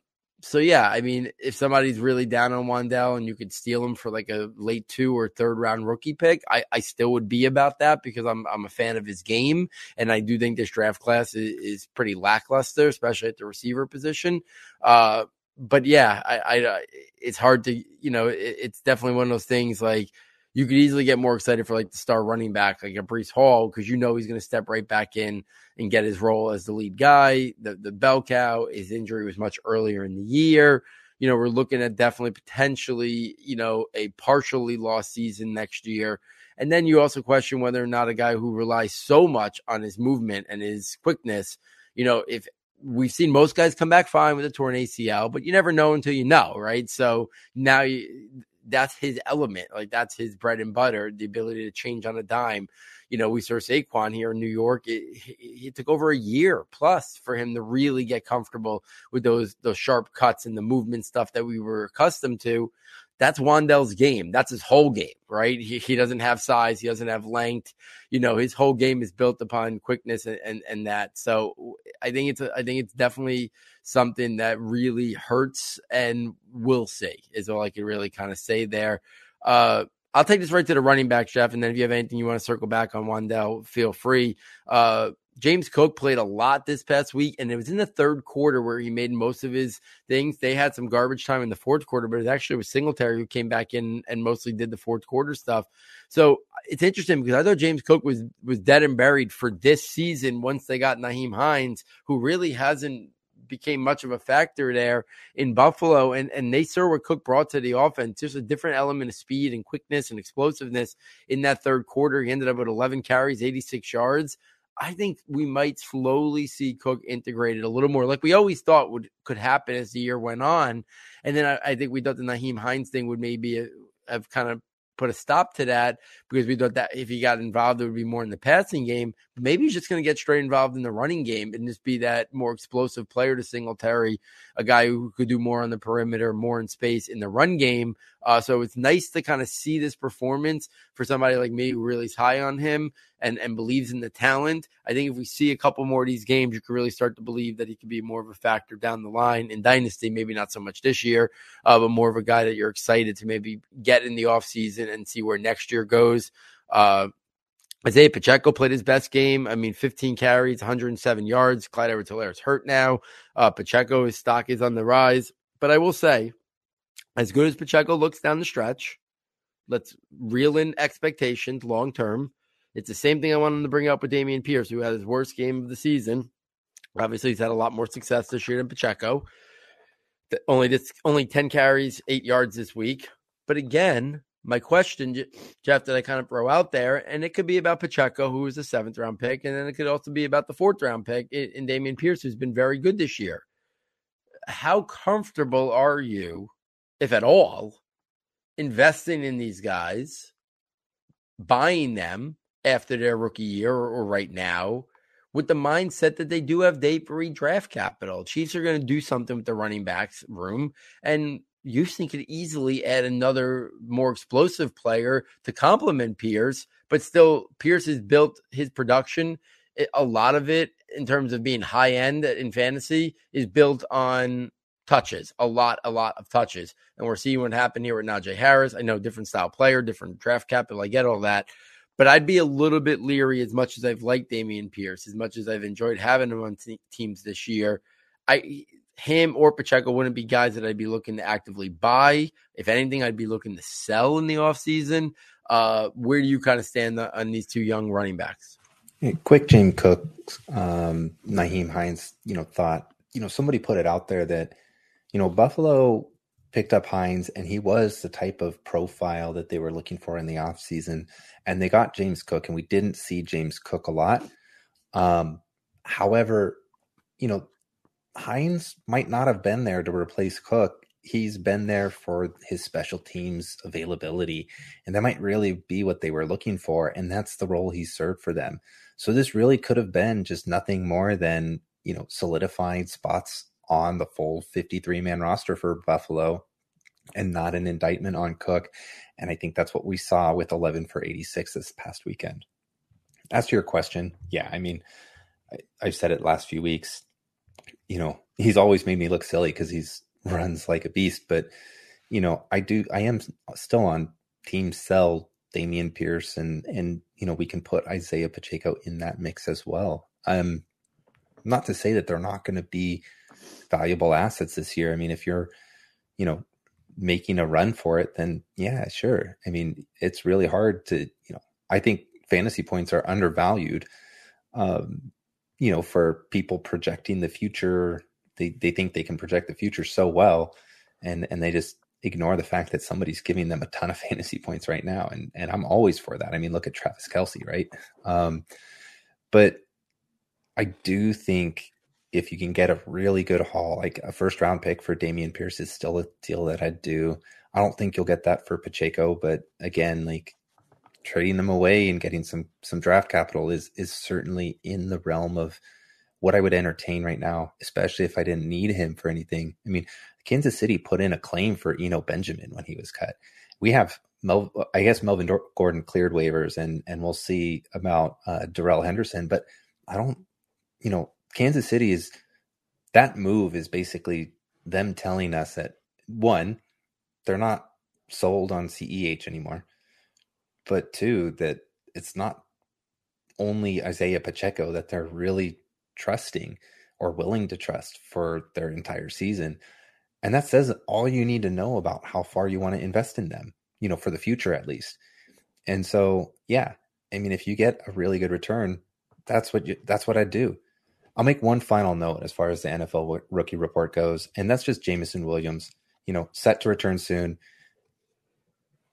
S3: so yeah, I mean, if somebody's really down on Wan'Dale and you could steal him for like a late two or third round rookie pick, I, I still would be about that because I'm I'm a fan of his game, and I do think this draft class is, is pretty lackluster, especially at the receiver position. Uh, but yeah, I, I it's hard to you know, it, it's definitely one of those things like you could easily get more excited for like the star running back, like a Breece Hall, because you know he's going to step right back in and get his role as the lead guy. The the bell cow, his injury was much earlier in the year. You know, we're looking at definitely potentially, you know, a partially lost season next year. And then you also question whether or not a guy who relies so much on his movement and his quickness, you know, if we've seen most guys come back fine with a torn ACL, but you never know until you know, right? So now you, that's his element. Like that's his bread and butter, the ability to change on a dime. You know, we saw Saquon here in New York. It, it, it, took over a year plus for him to really get comfortable with those those sharp cuts and the movement stuff that we were accustomed to that's Wan'Dale's game. That's his whole game, right? He, he doesn't have size. He doesn't have length. You know, his whole game is built upon quickness and, and, and that. So I think it's, a, I think it's definitely something that really hurts and we'll see is all I can really kind of say there. Uh, I'll take this right to the running back, Jeff. And then if you have anything you want to circle back on Wan'Dale, feel free. Uh, James Cook played a lot this past week, and it was in the third quarter where he made most of his things. They had some garbage time in the fourth quarter, but it actually was Singletary who came back in and mostly did the fourth quarter stuff. So it's interesting because I thought James Cook was was dead and buried for this season once they got Nyheim Hines, who really hasn't became much of a factor there in Buffalo. And and they saw what Cook brought to the offense, just a different element of speed and quickness and explosiveness in that third quarter. He ended up with 11 carries, 86 yards. I think we might slowly see Cook integrated a little more, like we always thought would could happen as the year went on. And then I, I think we thought the Nyheim Hines thing would maybe uh, have kind of put a stop to that because we thought that if he got involved, it would be more in the passing game. Maybe he's just going to get straight involved in the running game and just be that more explosive player to Singletary, a guy who could do more on the perimeter, more in space in the run game. Uh, so it's nice to kind of see this performance for somebody like me who really is high on him and, and believes in the talent. I think if we see a couple more of these games, you can really start to believe that he could be more of a factor down the line in Dynasty. Maybe not so much this year, uh, but more of a guy that you're excited to maybe get in the offseason and see where next year goes. Uh, Isaiah Pacheco played his best game. I mean, 15 carries, 107 yards. Clyde Edwards is hurt now. Uh, Pacheco, his stock is on the rise. But I will say, as good as Pacheco looks down the stretch, let's reel in expectations long term. It's the same thing I wanted to bring up with Dameon Pierce, who had his worst game of the season. Obviously, he's had a lot more success this year than Pacheco. Only this, only 10 carries, eight yards this week. But again, my question, Jeff, that I kind of throw out there, and it could be about Pacheco, who was a seventh round pick, and then it could also be about the fourth round pick in, Dameon Pierce, who's been very good this year. How comfortable are you, if at all, investing in these guys, buying them after their rookie year or, right now, with the mindset that they do have day three draft capital? Chiefs are going to do something with the running backs room, and Houston could easily add another more explosive player to complement Pierce, but still, Pierce has built his production. A lot of it, in terms of being high end in fantasy, is built on touches, a lot, a lot of touches. And we're seeing what happened here with Najee Harris. I know different style player, different draft capital. I get all that. But I'd be a little bit leery as much as I've liked Dameon Pierce, as much as I've enjoyed having him on t- teams this year. I him or Pacheco wouldn't be guys that I'd be looking to actively buy. If anything, I'd be looking to sell in the offseason. Uh, where do you kind of stand on these two young running backs?
S4: quick James Cook, um, Nyheim Hines, you know, thought, you know, somebody put it out there that, you know, Buffalo picked up Hines and he was the type of profile that they were looking for in the offseason. And they got James Cook and we didn't see James Cook a lot. Um, however, you know, Hines might not have been there to replace Cook. He's been there for his special teams availability, and that might really be what they were looking for. And that's the role he served for them. So this really could have been just nothing more than, you know, solidified spots on the full 53 man roster for Buffalo and not an indictment on Cook. And I think that's what we saw with 11 for 86 this past weekend. As to your question, yeah, I mean, I, have said it last few weeks you know, he's always made me look silly because he's runs like a beast. But you know, I do. I am still on team sell Dameon Pierce, and and you know, we can put Isaiah Pacheco in that mix as well. Um, not to say that they're not going to be valuable assets this year. I mean, if you're, you know, making a run for it, then yeah, sure. I mean, it's really hard to, you know, I think fantasy points are undervalued. Um, you know, for people projecting the future, they, they think they can project the future so well and and they just ignore the fact that somebody's giving them a ton of fantasy points right now. And and I'm always for that. I mean, look at Travis Kelce, right? Um, but I do think if you can get a really good haul, like a first round pick for Dameon Pierce is still a deal that I'd do. I don't think you'll get that for Pacheco, but again, like trading them away and getting some some draft capital is is certainly in the realm of what I would entertain right now, especially if I didn't need him for anything. I mean, Kansas City put in a claim for Eno Benjamin when he was cut. We have Mel, I guess Melvin Gordon cleared waivers, and and we'll see about uh, Darrell Henderson. But I don't, you know, Kansas City is that move is basically them telling us that one, they're not sold on CEH anymore but two that it's not only Isaiah Pacheco that they're really trusting or willing to trust for their entire season. And that says all you need to know about how far you want to invest in them, you know, for the future at least. And so, yeah, I mean, if you get a really good return, that's what you, that's what I do. I'll make one final note as far as the NFL rookie report goes, and that's just Jameson Williams, you know, set to return soon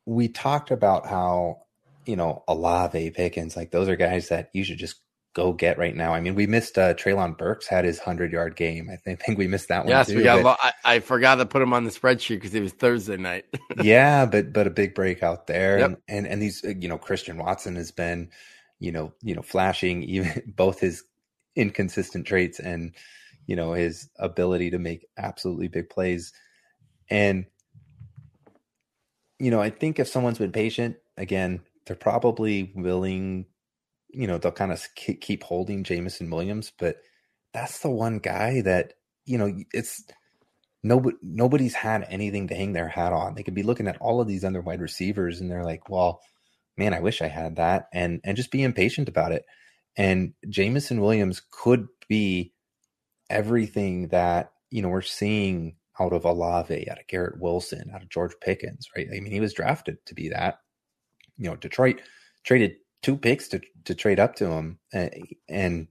S4: we talked about how you know Olave, Pickens, like those are guys that you should just go get right now. I mean, we missed uh, Treylon Burks had his hundred yard game. I think, think we missed that one.
S3: Yes,
S4: too,
S3: we got. But, I, I, forgot to put him on the spreadsheet because it was Thursday night.
S4: yeah, but but a big breakout there,
S3: yep.
S4: and, and and these uh, you know Christian Watson has been you know you know flashing even both his inconsistent traits and you know his ability to make absolutely big plays and you know, I think if someone's been patient, again, they're probably willing, you know, they'll kind of keep holding Jameson Williams, but that's the one guy that, you know, it's nobody, nobody's had anything to hang their hat on. They could be looking at all of these other wide receivers and they're like, well, man, I wish I had that, and and just be impatient about it. And Jameson Williams could be everything that you know we're seeing out of Olave, out of Garrett Wilson, out of George Pickens, right? I mean, he was drafted to be that. You know, Detroit traded two picks to to trade up to him, and, and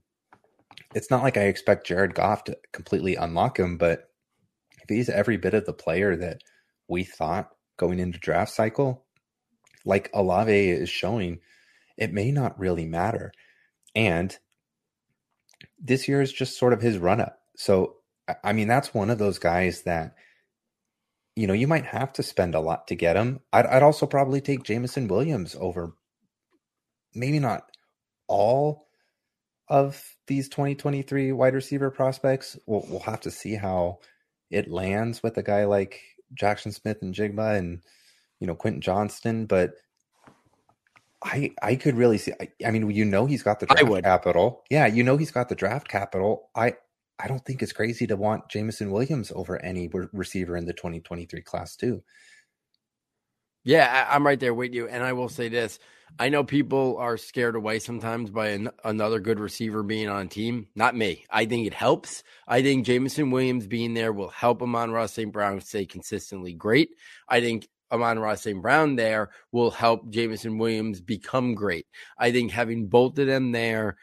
S4: it's not like I expect Jared Goff to completely unlock him, but if he's every bit of the player that we thought going into draft cycle, like Olave is showing, it may not really matter. And this year is just sort of his run up. So, I mean, that's one of those guys that, you know, you might have to spend a lot to get him. I'd, I'd also probably take Jameson Williams over maybe not all of these 2023 wide receiver prospects. We'll, we'll have to see how it lands with a guy like Jaxon Smith-Njigba and, you know, Quentin Johnston. But I I could really see. I, I, mean, you know, he's got the draft capital. Yeah, you know, he's got the draft capital. I I don't think it's crazy to want Jameson Williams over any receiver in the 2023 class too.
S3: Yeah, I, am right there with you. And I will say this: I know people are scared away sometimes by an, another good receiver being on a team. Not me. I think it helps. I think Jameson Williams being there will help Amon-Ra St. Brown stay consistently great. I think Amon-Ra St. Brown there will help Jameson Williams become great. I think having both of them there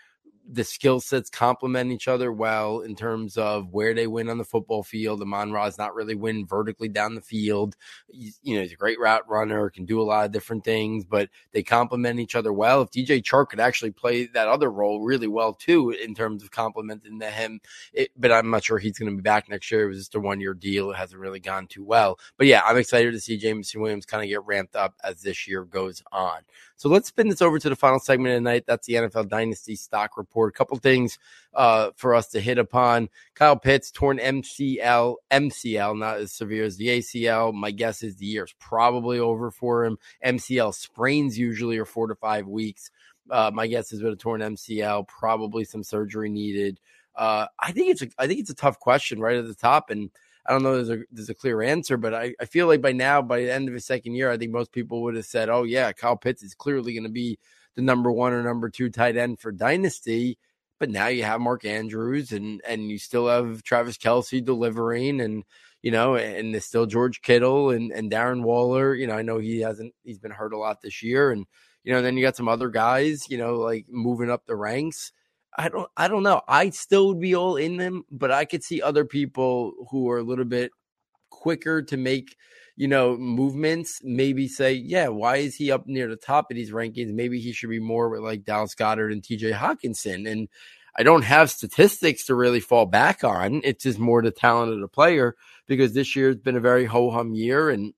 S3: the skill sets complement each other well in terms of where they win on the football field. Amon Ra's not really win vertically down the field. He's, you know, he's a great route runner, can do a lot of different things, but they complement each other well. If DJ Chark could actually play that other role really well too, in terms of complementing to him, it, but I'm not sure he's going to be back next year. It was just a one year deal. It hasn't really gone too well. But yeah, I'm excited to see Jameson Williams kind of get ramped up as this year goes on. So let's spin this over to the final segment of the night. That's the NFL Dynasty Stock Report. A couple things uh, for us to hit upon. Kyle Pitts torn MCL, MCL, not as severe as the ACL. My guess is the year's probably over for him. MCL sprains usually are four to five weeks. Uh, my guess is with a torn MCL, probably some surgery needed. Uh, I think it's a, I think it's a tough question right at the top, and I don't know there's a there's a clear answer, but I, I feel like by now, by the end of his second year, I think most people would have said, Oh yeah, Kyle Pitts is clearly going to be the number one or number two tight end for Dynasty. But now you have Mark Andrews and and you still have Travis Kelce delivering and you know, and there's still George Kittle and, and Darren Waller. You know, I know he hasn't he's been hurt a lot this year. And, you know, then you got some other guys, you know, like moving up the ranks. I don't I don't know. I still would be all in them, but I could see other people who are a little bit quicker to make you know movements. Maybe say, yeah, why is he up near the top of these rankings? Maybe he should be more with like Dallas Goedert and T.J. Hockenson And I don't have statistics to really fall back on. It's just more the talent of the player because this year has been a very ho hum year and.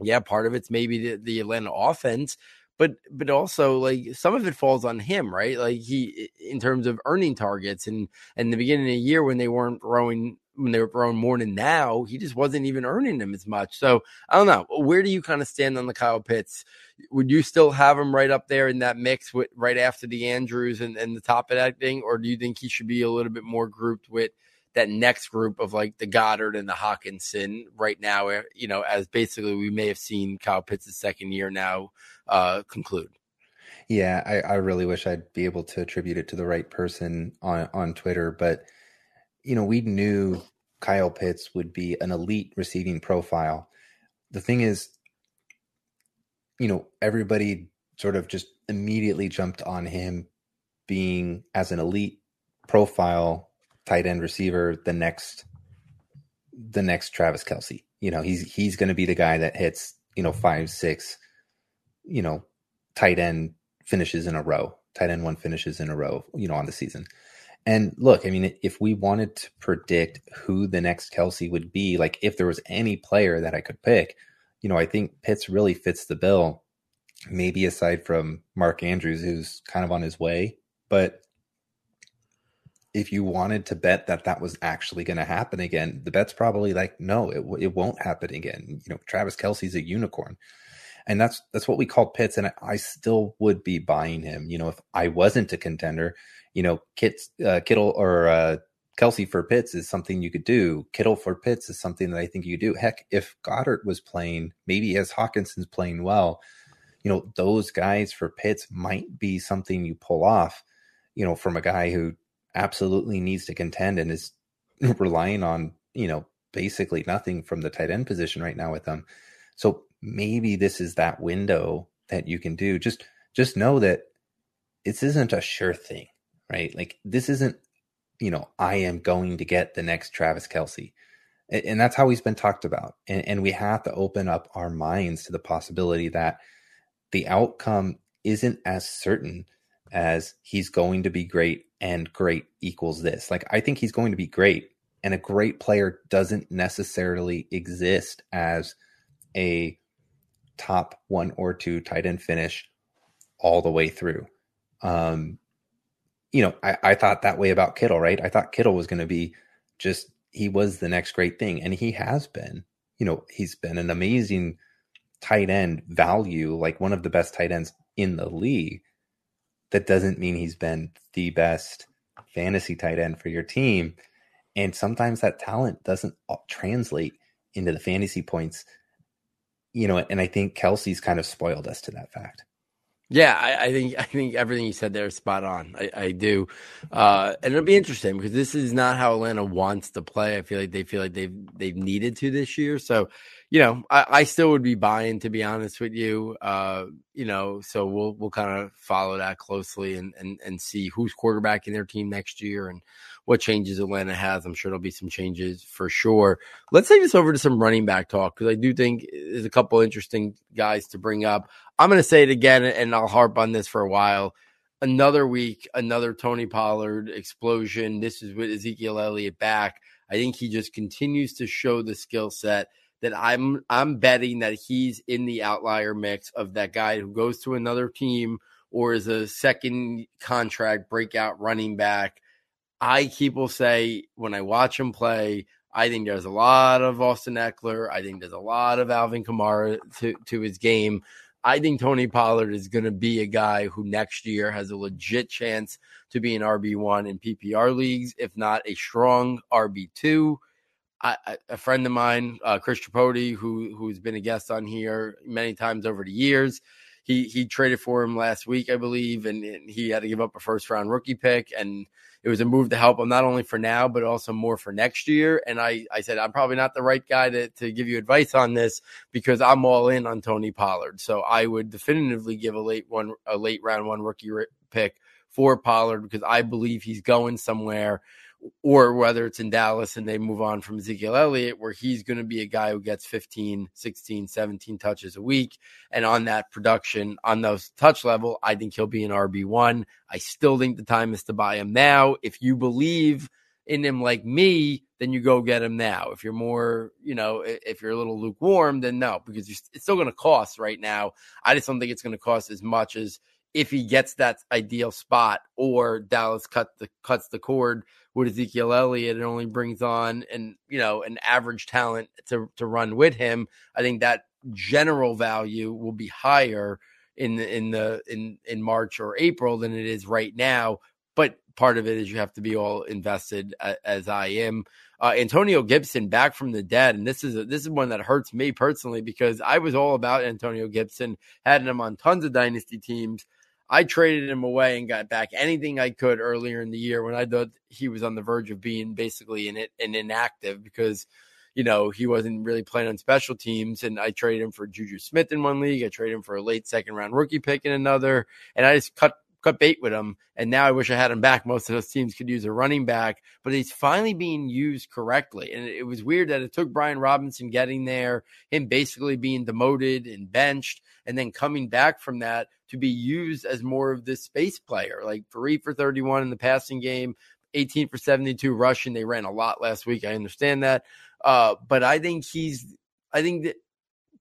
S3: Yeah, part of it's maybe the, the Atlanta offense, but but also like some of it falls on him, right? Like he in terms of earning targets and and the beginning of the year when they weren't throwing when they were throwing more than now, he just wasn't even earning them as much. So I don't know. Where do you kind of stand on the Kyle Pitts? Would you still have him right up there in that mix with right after the Andrews and, and the top of that thing? Or do you think he should be a little bit more grouped with that next group of like the Goedert and the Hockenson right now, eh, you know, as basically we may have seen Kyle Pitts' second year now uh, conclude.
S4: Yeah, I, I really wish I'd be able to attribute it to the right person on on Twitter, but you know, we knew Kyle Pitts would be an elite receiving profile. The thing is, you know, everybody sort of just immediately jumped on him being as an elite profile tight end receiver the next the next Travis Kelce. You know, he's he's going to be the guy that hits, you know, 5 6 you know, tight end finishes in a row, tight end one finishes in a row, you know, on the season. And look, I mean, if we wanted to predict who the next Kelsey would be, like if there was any player that I could pick, you know, I think Pitts really fits the bill. Maybe aside from Mark Andrews, who's kind of on his way. But if you wanted to bet that that was actually going to happen again, the bet's probably like, no, it, it won't happen again. You know, Travis Kelce's a unicorn and that's that's what we call Pitts, and I, I, still would be buying him. You know, if I wasn't a contender, you know, uh, Kittle or uh, Kelce for Pitts is something you could do. Kittle for Pitts is something that I think you do. Heck, if Goedert was playing, maybe as Hockenson's playing well, you know, those guys for Pitts might be something you pull off, you know, from a guy who absolutely needs to contend and is relying on, you know, basically nothing from the tight end position right now with them. So maybe this is that window that you can do. Just just know that this isn't a sure thing, right? Like this isn't, you know, I am going to get the next Travis Kelce. And that's how he's been talked about. And, and we have to open up our minds to the possibility that the outcome isn't as certain as he's going to be great and great equals this. Like, I think he's going to be great. And a great player doesn't necessarily exist as a top one or two tight end finish all the way through. Um, you know, I, I thought that way about Kittle, right? I thought Kittle was going to be just, he was the next great thing. And he has been, you know, he's been an amazing tight end value, like one of the best tight ends in the league. That doesn't mean he's been the best fantasy tight end for your team. And sometimes that talent doesn't translate into the fantasy points, you know, and I think Kelce's kind of spoiled us to that fact.
S3: Yeah, I, I, think I think everything you said there is spot on. I, I do, uh, and it'll be interesting because this is not how Atlanta wants to play. I feel like they feel like they've they've needed to this year. So, you know, I, I still would be buying to be honest with you. Uh, you know, so we'll we'll kind of follow that closely and and and see who's quarterbacking their team next year and what changes Atlanta has. I'm sure there'll be some changes for sure. Let's take this over to some running back talk because I do think there's a couple interesting guys to bring up. I'm going to say it again, and I'll harp on this for a while. Another week, another Tony Pollard explosion. This is with Ezekiel Elliott back. I think he just continues to show the skill set that I'm I'm betting that he's in the outlier mix of that guy who goes to another team or is a second contract breakout running back I keep will say when I watch him play, I think there's a lot of Austin Ekeler. I think there's a lot of Alvin Kamara to, to his game. I think Tony Pollard is going to be a guy who next year has a legit chance to be an RB1 in PPR leagues, if not a strong RB2. A friend of mine, uh, Chris Tripodi, who who's been a guest on here many times over the years, he he traded for him last week, I believe, and, and he had to give up a first round rookie pick and it was a move to help him not only for now but also more for next year. And I I said I'm probably not the right guy to to give you advice on this because I'm all in on Tony Pollard. So I would definitively give a late one a late round one rookie pick for Pollard because I believe he's going somewhere or whether it's in Dallas and they move on from Ezekiel Elliott, where he's going to be a guy who gets 15, 16, 17 touches a week. And on that production, on those touch level, I think he'll be an RB1. I still think the time is to buy him now. If you believe in him like me, then you go get him now. If you're more, you know, if you're a little lukewarm, then no, because it's still going to cost right now. I just don't think it's going to cost as much as if he gets that ideal spot or Dallas cut the cuts the cord with Ezekiel Elliott and only brings on and you know an average talent to to run with him, I think that general value will be higher in the in the in in March or April than it is right now. But part of it is you have to be all invested as I am. Uh, Antonio Gibson back from the dead, and this is a, this is one that hurts me personally because I was all about Antonio Gibson, had him on tons of dynasty teams I traded him away and got back anything I could earlier in the year when I thought he was on the verge of being basically an, an inactive because, you know, he wasn't really playing on special teams. And I traded him for Juju Smith in one league. I traded him for a late second round rookie pick in another. And I just cut cut bait with him. And now I wish I had him back. Most of those teams could use a running back, but he's finally being used correctly. And it was weird that it took Brian Robinson getting there, him basically being demoted and benched, and then coming back from that to be used as more of this space player, like three for 31 in the passing game, 18 for 72 rushing. They ran a lot last week. I understand that. Uh, but I think he's, I think that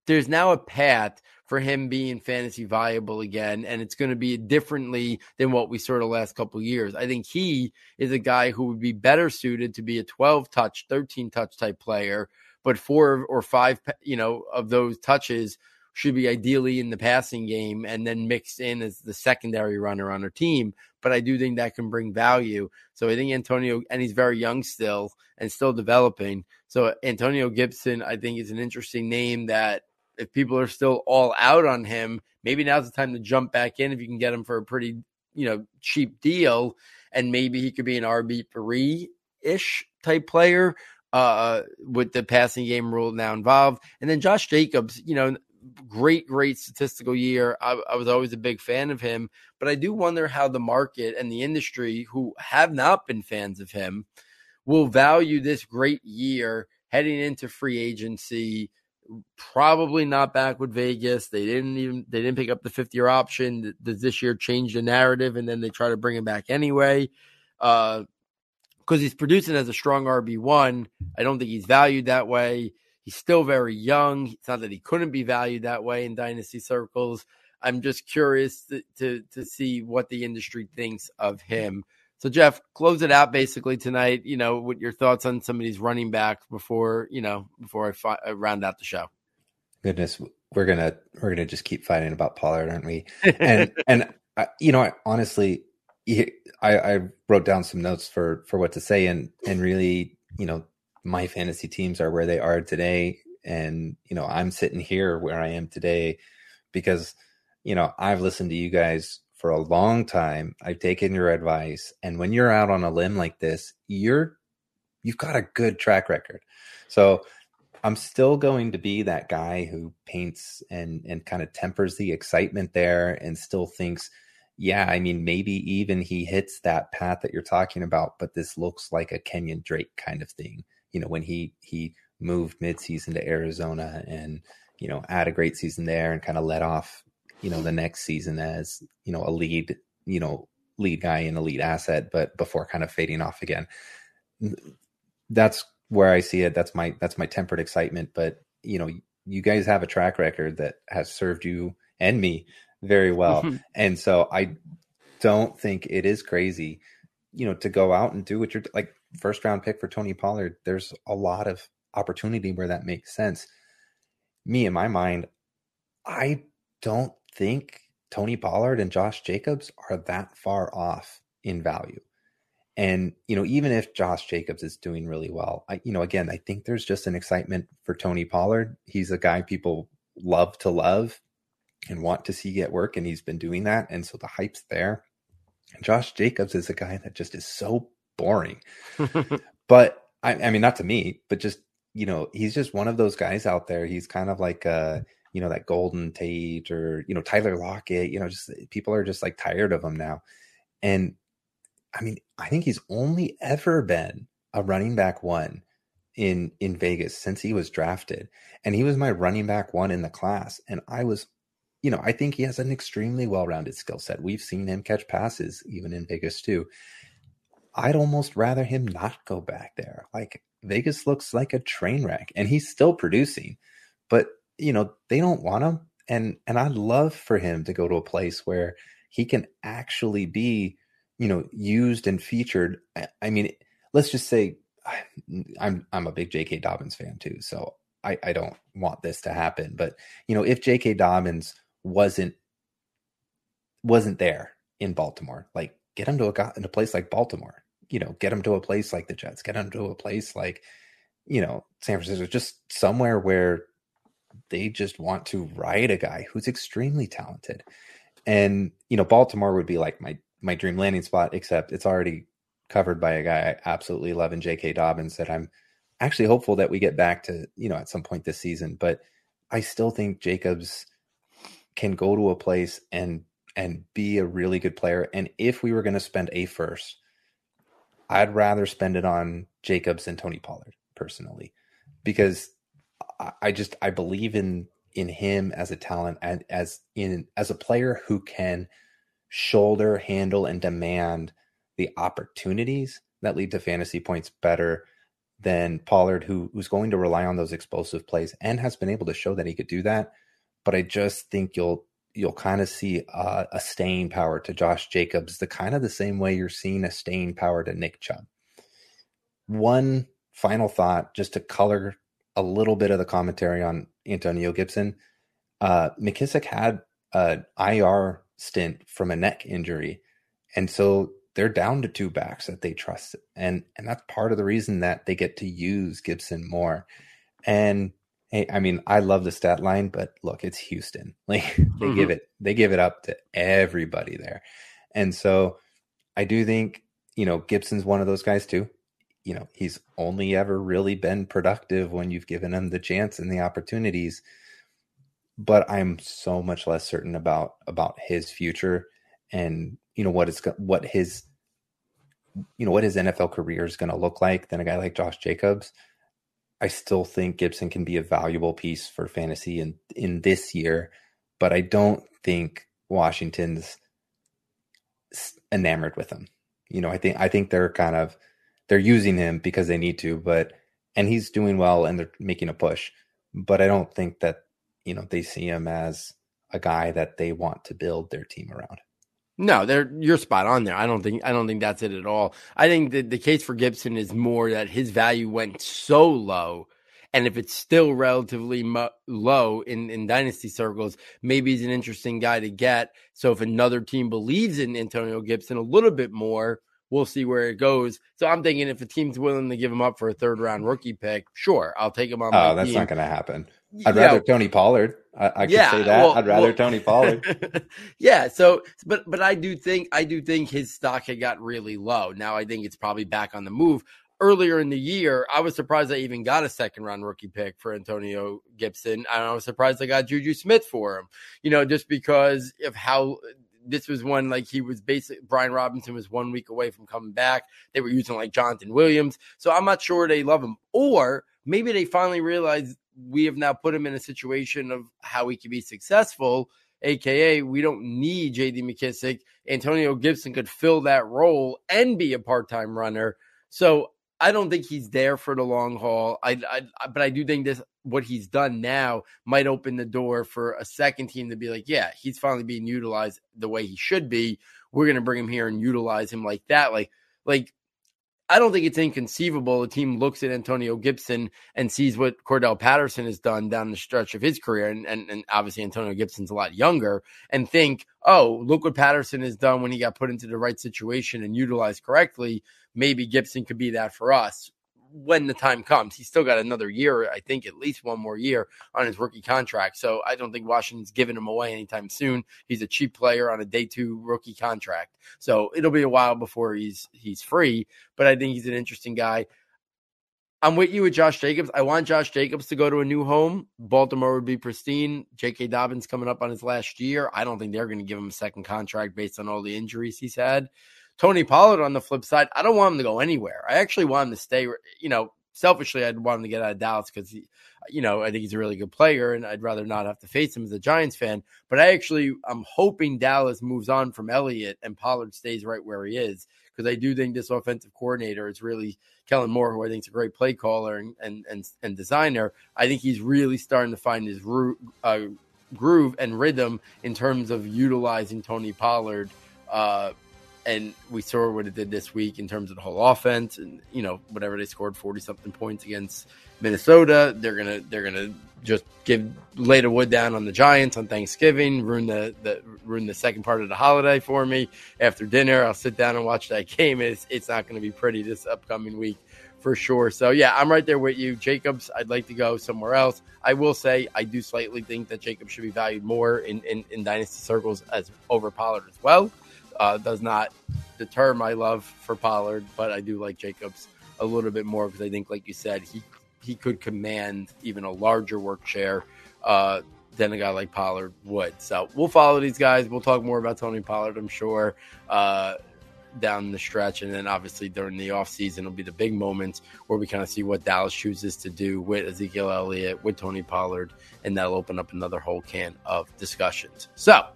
S3: there's now a path for him being fantasy viable again, and it's going to be differently than what we saw the last couple years. I think he is a guy who would be better suited to be a 12 touch, 13 touch type player, but four or five, you know, of those touches should be ideally in the passing game and then mixed in as the secondary runner on a team. But I do think that can bring value. So I think Antonio, and he's very young still and still developing. So Antonio Gibson, I think, is an interesting name that if people are still all out on him, maybe now's the time to jump back in if you can get him for a pretty, you know, cheap deal. And maybe he could be an RB three ish type player uh, with the passing game rule now involved. And then Josh Jacobs, you know, great, great statistical year. I, I, was always a big fan of him, but I do wonder how the market and the industry, who have not been fans of him, will value this great year heading into free agency. Probably not back with Vegas. They didn't even they didn't pick up the fifth year option. Does this year change the narrative? And then they try to bring him back anyway. Uh, because he's producing as a strong RB one. I don't think he's valued that way. He's still very young. It's not that he couldn't be valued that way in dynasty circles. I'm just curious to, to, to see what the industry thinks of him. So Jeff, close it out basically tonight. You know, with your thoughts on some of these running backs before you know before I, fi- I round out the show.
S4: Goodness, we're gonna we're gonna just keep fighting about Pollard, aren't we? And and uh, you know, honestly, I, I wrote down some notes for for what to say, and and really, you know, my fantasy teams are where they are today and you know i'm sitting here where i am today because you know i've listened to you guys for a long time i've taken your advice and when you're out on a limb like this you're you've got a good track record. So i'm still going to be that guy who paints and and kind of tempers the excitement there and still thinks yeah i mean maybe even he hits that path that you're talking about but this looks like a Kenyan Drake kind of thing. You know when he he moved midseason to Arizona and you know had a great season there and kind of let off you know the next season as you know a lead you know lead guy and a lead asset but before kind of fading off again. That's where i see it. That's my that's my tempered excitement. But you know you guys have a track record that has served you and me very well. Mm-hmm. And so i don't think it is crazy you know to go out and do what you're like first round pick for Tony Pollard, there's a lot of opportunity where that makes sense. Me, in my mind, I don't think Tony Pollard and Josh Jacobs are that far off in value. And, you know, even if Josh Jacobs is doing really well, I, you know, again, I think there's just an excitement for Tony Pollard. He's a guy people love to love and want to see get work, and he's been doing that. And so the hype's there. And Josh Jacobs is a guy that just is so boring. but I, I, mean, not to me, but just you know, he's just one of those guys out there. He's kind of like uh, you know, that Golden Tate or you know Tyler Lockett. You know, just people are just like tired of him now. And I mean, I think he's only ever been a running back one in in Vegas since he was drafted, and he was my running back one in the class, and I was. You know, I think he has an extremely well-rounded skill set. We've seen him catch passes even in Vegas too. I'd almost rather him not go back there. Like Vegas looks like a train wreck and he's still producing, but you know, they don't want him. And, and I'd love for him to go to a place where he can actually be, you know, used and featured. I mean, let's just say I'm, I'm a big J.K. Dobbins fan too. So I, I don't want this to happen, but you know, if J.K. Dobbins wasn't, wasn't there in Baltimore, like get him to a, in a place like Baltimore you know, get him to a place like the Jets, get him to a place like, you know, San Francisco, just somewhere where they just want to ride a guy who's extremely talented. And, you know, Baltimore would be like my my dream landing spot, except it's already covered by a guy I absolutely love in J.K. Dobbins that I'm actually hopeful that we get back to, you know, at some point this season. But I still think Jacobs can go to a place and and be a really good player. And if we were going to spend a first, I'd rather spend it on Jacobs and Tony Pollard personally, because I just I believe in in him as a talent and as in as a player who can shoulder, handle, and demand the opportunities that lead to fantasy points better than Pollard, who who's going to rely on those explosive plays and has been able to show that he could do that. But I just think you'll you'll kind of see uh, a staying power to Josh Jacobs, the kind of the same way you're seeing a staying power to Nick Chubb. One final thought, just to color a little bit of the commentary on Antonio Gibson. Uh, McKissic had an IR stint from a neck injury, and so they're down to two backs that they trust, and and that's part of the reason that they get to use Gibson more. And Hey, I mean, I love the stat line, but look, it's Houston. Like they mm-hmm. give it, they give it up to everybody there, and so I do think you know Gibson's one of those guys too. You know, he's only ever really been productive when you've given him the chance and the opportunities. But I'm so much less certain about about his future and you know what it's what his you know what his NFL career is going to look like than a guy like Josh Jacobs. I still think Gibson can be a valuable piece for fantasy in in this year, but I don't think Washington's enamored with him. You know, I think I think they're kind of they're using him because they need to, but and he's doing well and they're making a push. But I don't think that, you know, they see him as a guy that they want to build their team around.
S3: No, they're you're spot on there. I don't think I don't think that's it at all. I think that the case for Gibson is more that his value went so low, and if it's still relatively mo- low in in dynasty circles, maybe he's an interesting guy to get. So if another team believes in Antonio Gibson a little bit more, we'll see where it goes. So I'm thinking if a team's willing to give him up for a third round rookie pick, sure, I'll take him on.
S4: Oh, that's team. not going to happen. I'd rather. Tony Pollard. I, I yeah, say that. Well, I'd rather well, Tony Pollard.
S3: yeah. So, but but I do think I do think his stock had got really low. Now I think it's probably back on the move. Earlier in the year, I was surprised I even got a second round rookie pick for Antonio Gibson. I was surprised I got Juju Smith for him. You know, just because of how this was one like he was basic. Brian Robinson was one week away from coming back. They were using like Jonathan Williams. So I'm not sure they love him. Or maybe they finally realized we have now put him in a situation of how he can be successful. AKA, we don't need JD McKissic. Antonio Gibson could fill that role and be a part time runner. So I don't think he's there for the long haul. I, I, but I do think this what he's done now might open the door for a second team to be like, yeah, he's finally being utilized the way he should be. We're going to bring him here and utilize him like that. Like, like I don't think it's inconceivable a team looks at Antonio Gibson and sees what Cordarrelle Patterson has done down the stretch of his career, and, and, and obviously Antonio Gibson's a lot younger, and think, oh, look what Patterson has done when he got put into the right situation and utilized correctly. Maybe Gibson could be that for us when the time comes. He's still got another year, I think at least one more year on his rookie contract. So I don't think Washington's giving him away anytime soon. He's a cheap player on a day two rookie contract. So it'll be a while before he's he's free, but I think he's an interesting guy. I'm with you with Josh Jacobs. I want Josh Jacobs to go to a new home. Baltimore would be pristine. J.K. Dobbins coming up on his last year. I don't think they're going to give him a second contract based on all the injuries he's had. Tony Pollard on the flip side, I don't want him to go anywhere. I actually want him to stay. You know, selfishly, I'd want him to get out of Dallas because you know, I think he's a really good player, and I'd rather not have to face him as a Giants fan. But I actually, I'm hoping Dallas moves on from Elliott and Pollard stays right where he is because I do think this offensive coordinator is really Kellen Moore, who I think is a great play caller and and and, and designer. I think he's really starting to find his uh, groove and rhythm in terms of utilizing Tony Pollard. Uh, and we saw what it did this week in terms of the whole offense and you know whatever they scored 40 something points against Minnesota. They're to they're to just give lay the wood down on the Giants on Thanksgiving ruin the, the ruin the second part of the holiday for me. After dinner I'll sit down and watch that game. It's it's not to be pretty this upcoming week for sure. So yeah I'm right there with you. Jacobs I'd like to go somewhere else. I will say I do slightly think that Jacobs should be valued more in in, in dynasty circles as over Pollard as well uh, does not deter my love for Pollard, but I do like Jacobs a little bit more because I think, like you said, he he could command even a larger work share uh, than a guy like Pollard would. So we'll follow these guys. We'll talk more about Tony Pollard, I'm sure, uh, down the stretch. And then obviously during the offseason will be the big moments where we kind of see what Dallas chooses to do with Ezekiel Elliott, with Tony Pollard, and that'll open up another whole can of discussions. So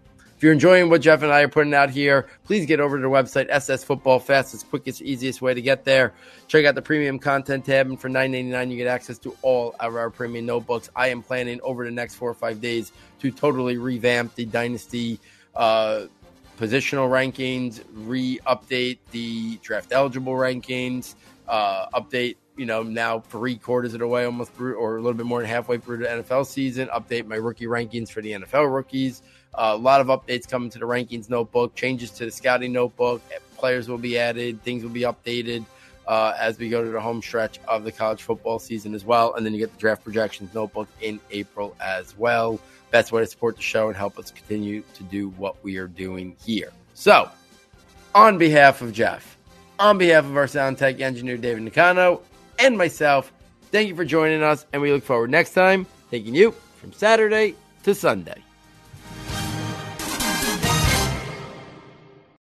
S3: if you're enjoying what Jeff and I are putting out here, please get over to the website, SS Football, fastest, quickest, easiest way to get there. Check out the premium content tab, and for $9.99, you get access to all of our premium notebooks. I am planning over the next four or five days to totally revamp the Dynasty uh, positional rankings, re update the draft eligible rankings, uh, update you know, now three quarters of the way, almost through, or a little bit more than halfway through the NFL season. Update my rookie rankings for the NFL rookies. A lot of updates coming to the rankings notebook, changes to the scouting notebook. Players will be added, things will be updated. uh, as we go to the home stretch of the college football season as well. And then you get the draft projections notebook in April as well. Best way to support the show and help us continue to do what we are doing here. So, on behalf of Jeff, on behalf of our sound tech engineer, David Nicano, and myself, thank you for joining us. And we look forward next time taking you from Saturday to Sunday.